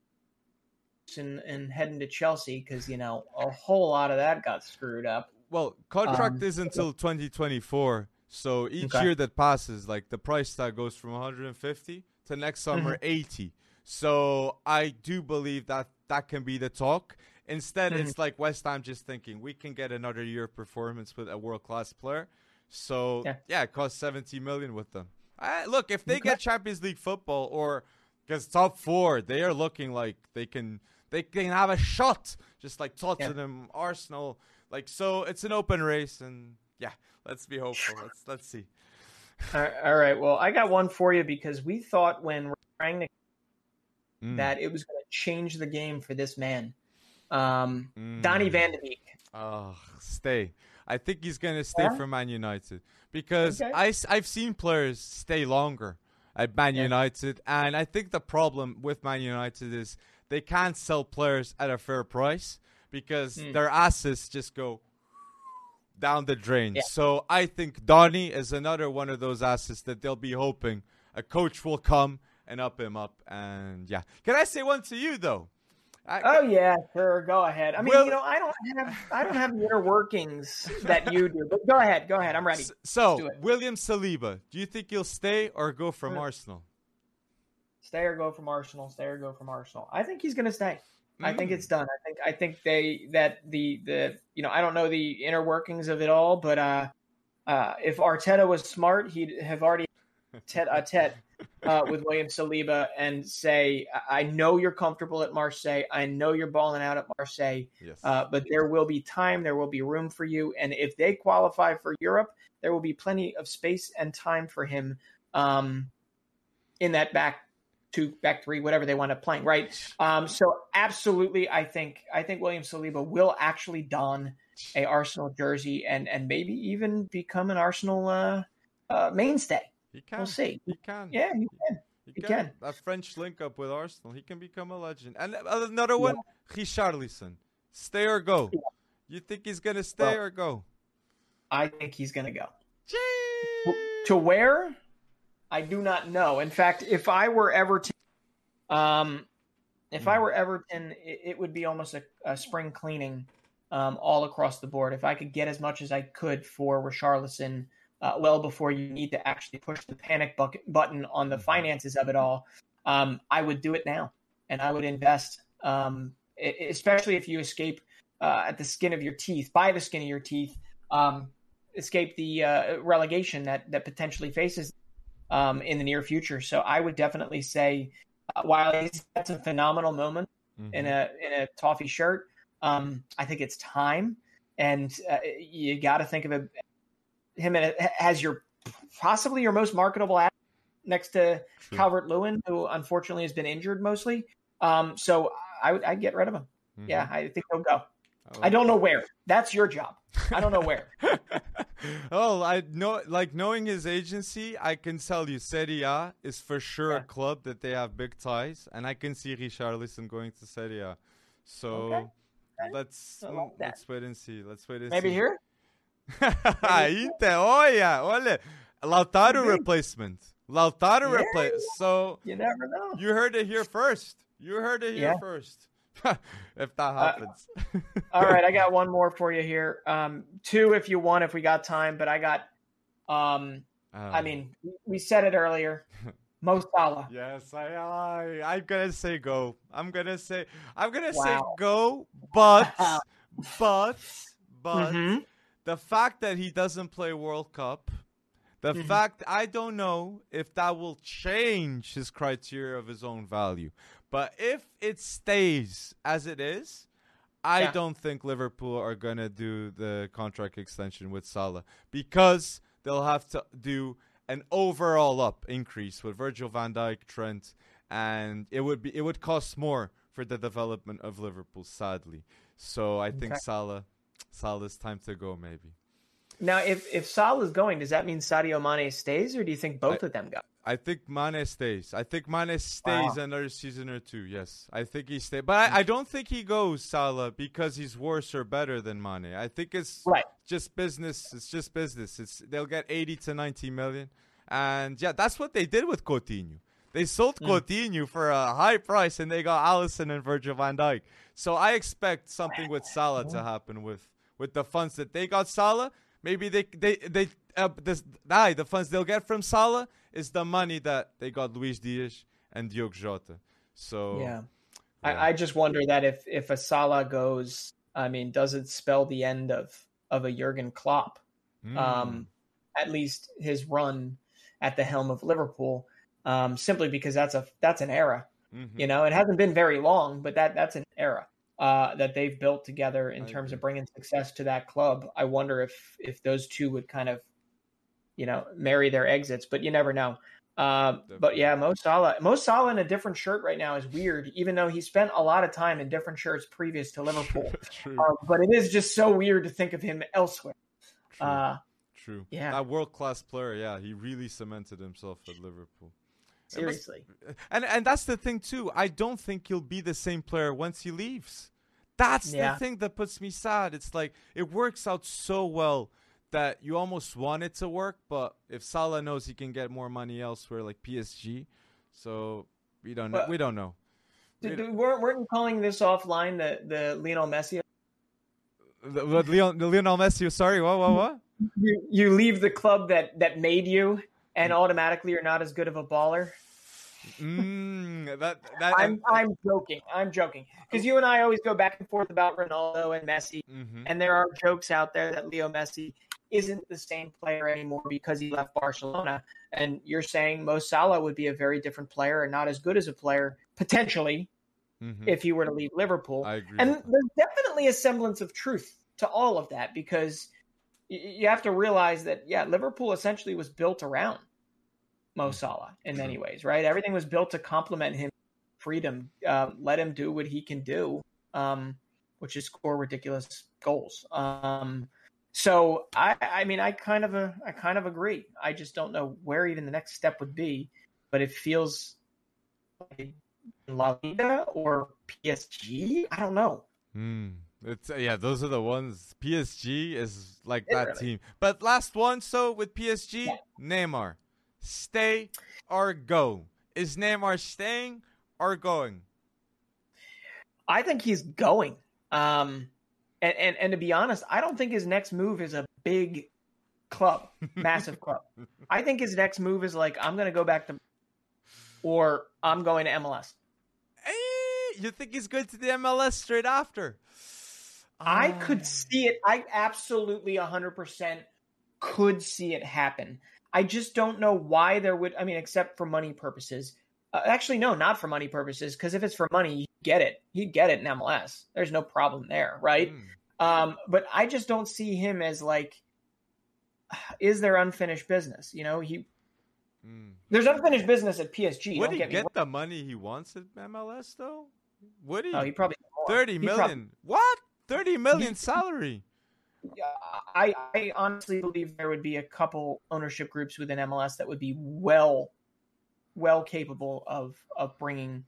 and, and heading to Chelsea because you know a whole lot of that got screwed up.
Well, contract um, is until 2024, so each okay. year that passes, like the price tag goes from 150 to next summer mm-hmm. 80. So I do believe that that can be the talk. Instead, mm-hmm. it's like West Ham just thinking we can get another year of performance with a world class player. So yeah. yeah, it costs 70 million with them. I, look, if they get Champions League football or because top four, they are looking like they can they can have a shot, just like Tottenham, yeah. Arsenal. Like so, it's an open race, and yeah, let's be hopeful. Let's let's see.
All right. Well, I got one for you because we thought when Rangnick mm. that it was going to change the game for this man, um, mm. Donny Van de Beek.
Oh, stay. I think he's going to stay yeah? for Man United because okay. I, I've seen players stay longer at Man yeah. United, and I think the problem with Man United is they can't sell players at a fair price because mm. their assets just go down the drain. Yeah. So I think Donny is another one of those assets that they'll be hoping a coach will come and up him up. And yeah, can I say one to you though?
I, oh yeah, sure. Go ahead. I mean, well, you know, I don't have I don't have the inner workings that you do. But go ahead, go ahead. I'm ready.
So, William Saliba, do you think he'll stay or go from Arsenal?
Stay or go from Arsenal. Stay or go from Arsenal. I think he's going to stay. Mm. I think it's mm. done. I think I think they that the the you know I don't know the inner workings of it all, but uh, uh, if Arteta was smart, he'd have already tete a tete uh, with William Saliba and say, I know you're comfortable at Marseille. I know you're balling out at Marseille, yes. uh, but there will be time, there will be room for you. And if they qualify for Europe, there will be plenty of space and time for him um, in that back two, back three, whatever they wind up playing, right? Um, so absolutely, I think I think William Saliba will actually don a Arsenal jersey and and maybe even become an Arsenal uh, uh, mainstay.
He can.
We'll see.
He can.
Yeah, he can. He, he can. can.
A French link up with Arsenal. He can become a legend. And another one, yeah. Richarlison. Stay or go? Yeah. You think he's going to stay well, or go?
I think he's going to go. To where? I do not know. In fact, if I were Everton, um, if. I hmm. were Everton, it, it would be almost a, a spring cleaning um, all across the board. If I could get as much as I could for Richarlison uh, well before you need to actually push the panic bucket button on the mm-hmm. finances of it all, um, I would do it now and I would invest, um, especially if you escape uh, at the skin of your teeth, by the skin of your teeth, um, escape the uh, relegation that that potentially faces. Um, in the near future. So I would definitely say, uh, while he's had some phenomenal moments mm-hmm. in a in a toffee shirt, um, I think it's time, and uh, you got to think of it, him as your possibly your most marketable asset next to Calvert Lewin, who unfortunately has been injured mostly. Um, so I would I'd get rid of him. Mm-hmm. Yeah, I think he'll go. I, I don't know where. That's your job. I don't know where.
oh, I know. Like knowing his agency, I can tell you, Serie A is for sure yeah. a club that they have big ties, and I can see Richarlison going to Serie A. So okay. Let's like mm, let's wait and see. Let's wait and see
Maybe
see.
here.
Inter, olha, olha, Lautaro Maybe. replacement. Lautaro yeah, replace. So
you never know.
You heard it here first. You heard it here yeah. first. if that uh, happens.
Uh, all right, I got one more for you here. Um, two, if you want, if we got time. But I got. Um, I mean, we said it earlier. Mo Salah.
Yes, I, I, I'm gonna say go. I'm gonna say, I'm gonna wow. say go. But, but, but, mm-hmm. the fact that he doesn't play World Cup. The mm-hmm. fact I don't know if that will change his criteria of his own value. But if it stays as it is, I yeah. don't think Liverpool are going to do the contract extension with Salah because they'll have to do an overall up increase with Virgil van Dijk, Trent, and it would be it would cost more for the development of Liverpool, sadly. So I okay. think Salah Salah's time to go maybe.
Now, if if Salah is going, does that mean Sadio Mane stays, or do you think both I, of them go?
I think Mane stays. I think Mane stays wow. another season or two. Yes, I think he stays, but I, I, don't think he goes Salah because he's worse or better than Mane. I think it's
right.
just business. It's just business. It's they'll get eighty to ninety million, and yeah, that's what they did with Coutinho. They sold mm. Coutinho for a high price, and they got Alisson and Virgil van Dijk. So I expect something with Salah to happen with with the funds that they got Salah Maybe they they they uh, this aye, the funds they'll get from Salah is the money that they got Luis Diaz and Diogo Jota. So
yeah. yeah. I, I just wonder that if if a Salah goes, I mean, does it spell the end of of a Jurgen Klopp? Mm. Um, at least his run at the helm of Liverpool, um, simply because that's a that's an era. Mm-hmm. You know, it hasn't been very long, but that that's an era uh, that they've built together in I terms agree. of bringing success to that club. I wonder if if those two would kind of, you know, marry their exits, but you never know. Uh, but yeah, Mo Salah, Mo Salah in a different shirt right now is weird, even though he spent a lot of time in different shirts previous to Liverpool. uh, but it is just so weird to think of him elsewhere.
True. Uh, True. Yeah, that world class player. Yeah, he really cemented himself at Liverpool.
Seriously.
and and that's the thing too. I don't think he'll be the same player once he leaves. That's yeah. the thing that puts me sad. It's like it works out so well that you almost want it to work, but if Salah knows he can get more money elsewhere, like PSG, so we don't know. we don't know.
Did, we weren't weren't you calling this offline the the Lionel Messi?
The, the, Leon, the Lionel Messi. Sorry, what what what?
You you leave the club that that made you and automatically you're not as good of a baller.
Mm, that, that,
I'm I'm joking. I'm joking because you and I always go back and forth about Ronaldo and Messi, mm-hmm. and there are jokes out there that Leo Messi isn't the same player anymore because he left Barcelona. And you're saying Mo Salah would be a very different player and not as good as a player potentially mm-hmm. if he were to leave Liverpool.
I agree.
And there's definitely a semblance of truth to all of that because you have to realize that yeah, Liverpool essentially was built around Mo Salah in many ways, right? Everything was built to complement him, freedom, uh, let him do what he can do, um, which is score ridiculous goals. Um, so I, I mean, I kind of, uh, I kind of agree. I just don't know where even the next step would be, but it feels like La Liga or PSG. I don't know.
Hmm. It's uh, yeah, those are the ones. PSG is like that team. But last one, so with PSG, yeah. Neymar, stay or go. Is Neymar staying or going?
I think he's going. Um, and, and and to be honest, I don't think his next move is a big club, massive club. I think his next move is like I'm going to go back to, or I'm going to MLS.
Hey, you think he's going to the MLS straight after?
I could ah. see it. I absolutely 100% could see it happen. I just don't know why there would. I mean, except for money purposes. Uh, actually, no, not for money purposes. Because if it's for money, you get it. You get it in MLS. There's no problem there, right? Mm. Um, but I just don't see him as like, is there unfinished business? You know, he mm. there's unfinished business at PSG.
Would he get, get the money he wants at MLS though? Would he?
Oh, he probably
thirty he million. Probably, what? Thirty million he, salary.
I, I honestly believe there would be a couple ownership groups within MLS that would be well, well capable of of bringing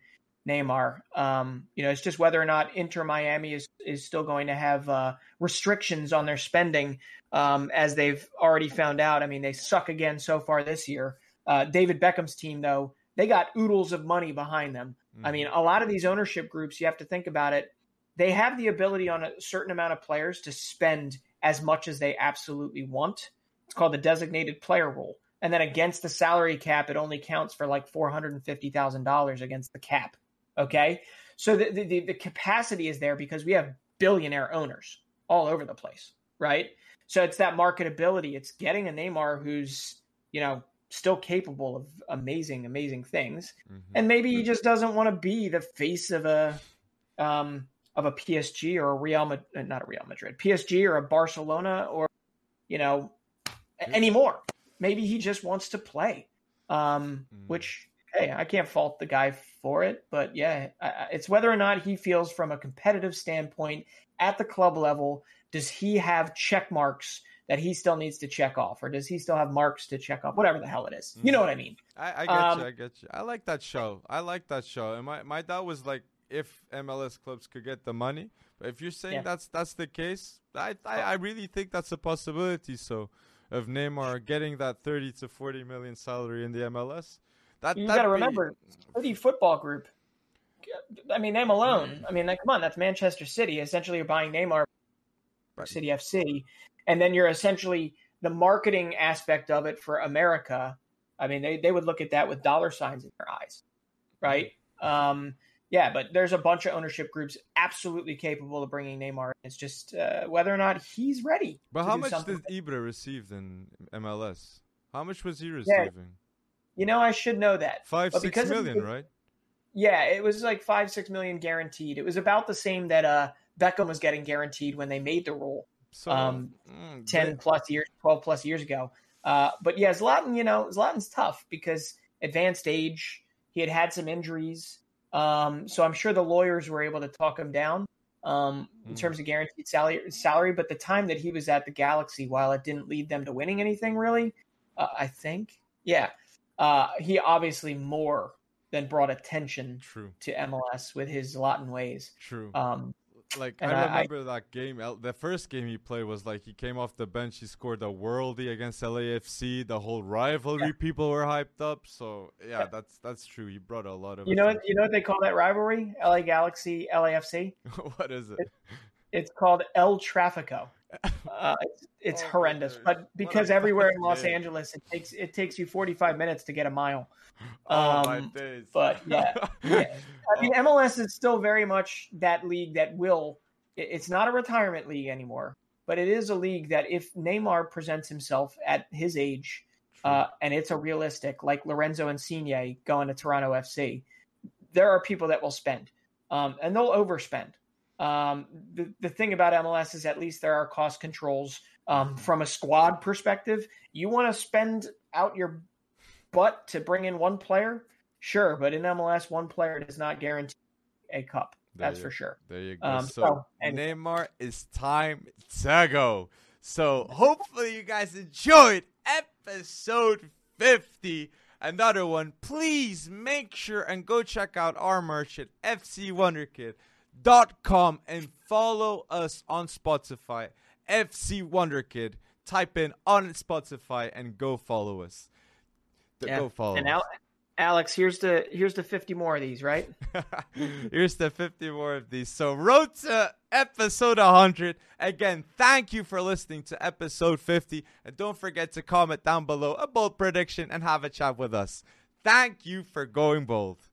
Neymar. Um, you know, it's just whether or not Inter Miami is is still going to have uh, restrictions on their spending, um, as they've already found out. I mean, they suck again so far this year. Uh, David Beckham's team, though, they got oodles of money behind them. Mm-hmm. I mean, a lot of these ownership groups, you have to think about it. They have the ability on a certain amount of players to spend as much as they absolutely want. It's called the designated player rule. And then against the salary cap, it only counts for like $450,000 against the cap. Okay. So the, the, the capacity is there because we have billionaire owners all over the place, right? So it's that marketability. It's getting a Neymar who's, you know, still capable of amazing, amazing things. Mm-hmm. And maybe he just doesn't want to be the face of a um of a PSG or a Real Madrid, uh, not a Real Madrid, PSG or a Barcelona or you know anymore. Maybe he just wants to play. Um, mm. which hey, I can't fault the guy for it, but yeah, it's whether or not he feels from a competitive standpoint at the club level, does he have check marks that he still needs to check off, or does he still have marks to check off? Whatever the hell it is, you know what I mean.
I, I get um, you. I get you. I like that show. I like that show. And my my dad was like, if MLS clubs could get the money, but if you're saying yeah. that's that's the case, I, I I really think that's a possibility. So, of Neymar getting that 30 to 40 million salary in the MLS.
That you got to remember, City Football Group. I mean, name alone. Mm. I mean, like, come on, that's Manchester City. Essentially, you're buying Neymar, right. City FC, and then you're essentially the marketing aspect of it for America. I mean, they, they would look at that with dollar signs in their eyes, right? Um, yeah, but there's a bunch of ownership groups absolutely capable of bringing Neymar. It's just uh, whether or not he's ready.
But how much did Ibra receive in MLS? How much was he receiving? Yeah.
You know, I should know that.
Five, but six million, right?
Yeah, it was like five, six million guaranteed. It was about the same that uh, Beckham was getting guaranteed when they made the rule so, um, mm, 10 plus years, 12 plus years ago. Uh, but yeah, Zlatan, you know, Zlatan's tough because advanced age, he had had some injuries. Um, so I'm sure the lawyers were able to talk him down um, in mm. terms of guaranteed salary, salary. But the time that he was at the Galaxy, while it didn't lead them to winning anything really, uh, I think, yeah, uh, he obviously more than brought attention
True.
to MLS with his Zlatan ways.
True.
Um,
like I remember I, that game. The first game he played was like he came off the bench. He scored a worldie against LAFC. The whole rivalry, yeah. people were hyped up. So yeah, yeah, that's that's true. He brought a lot of.
You know, you know what they call that rivalry? LA Galaxy, LAFC.
what is it?
it? It's called El Trafico. Uh, it's, it's oh, horrendous, but because everywhere in Los Angeles, it takes it takes you 45 minutes to get a mile.
Oh um, days!
But yeah, yeah. I mean, MLS is still very much that league that will. It's not a retirement league anymore, but it is a league that if Neymar presents himself at his age, uh, and it's a realistic like Lorenzo Insigne going to Toronto FC, there are people that will spend, um, and they'll overspend. Um, the, the thing about MLS is at least there are cost controls um, from a squad perspective. You want to spend out your butt to bring in one player, sure, but in MLS, one player does not guarantee a cup. There That's
you,
for sure.
There you go. Um, so, so and, Neymar, is time to go. So hopefully you guys enjoyed episode 50 another one, please make sure and go check out our merch at FC Wonderkid com and follow us on Spotify. FC Wonderkid. Type in on Spotify and go follow us.
Yeah.
Go follow.
And Al- Alex, here's the here's the 50 more of these, right?
here's the 50 more of these. So road to episode 100. Again, thank you for listening to episode 50 and don't forget to comment down below a bold prediction and have a chat with us. Thank you for going bold.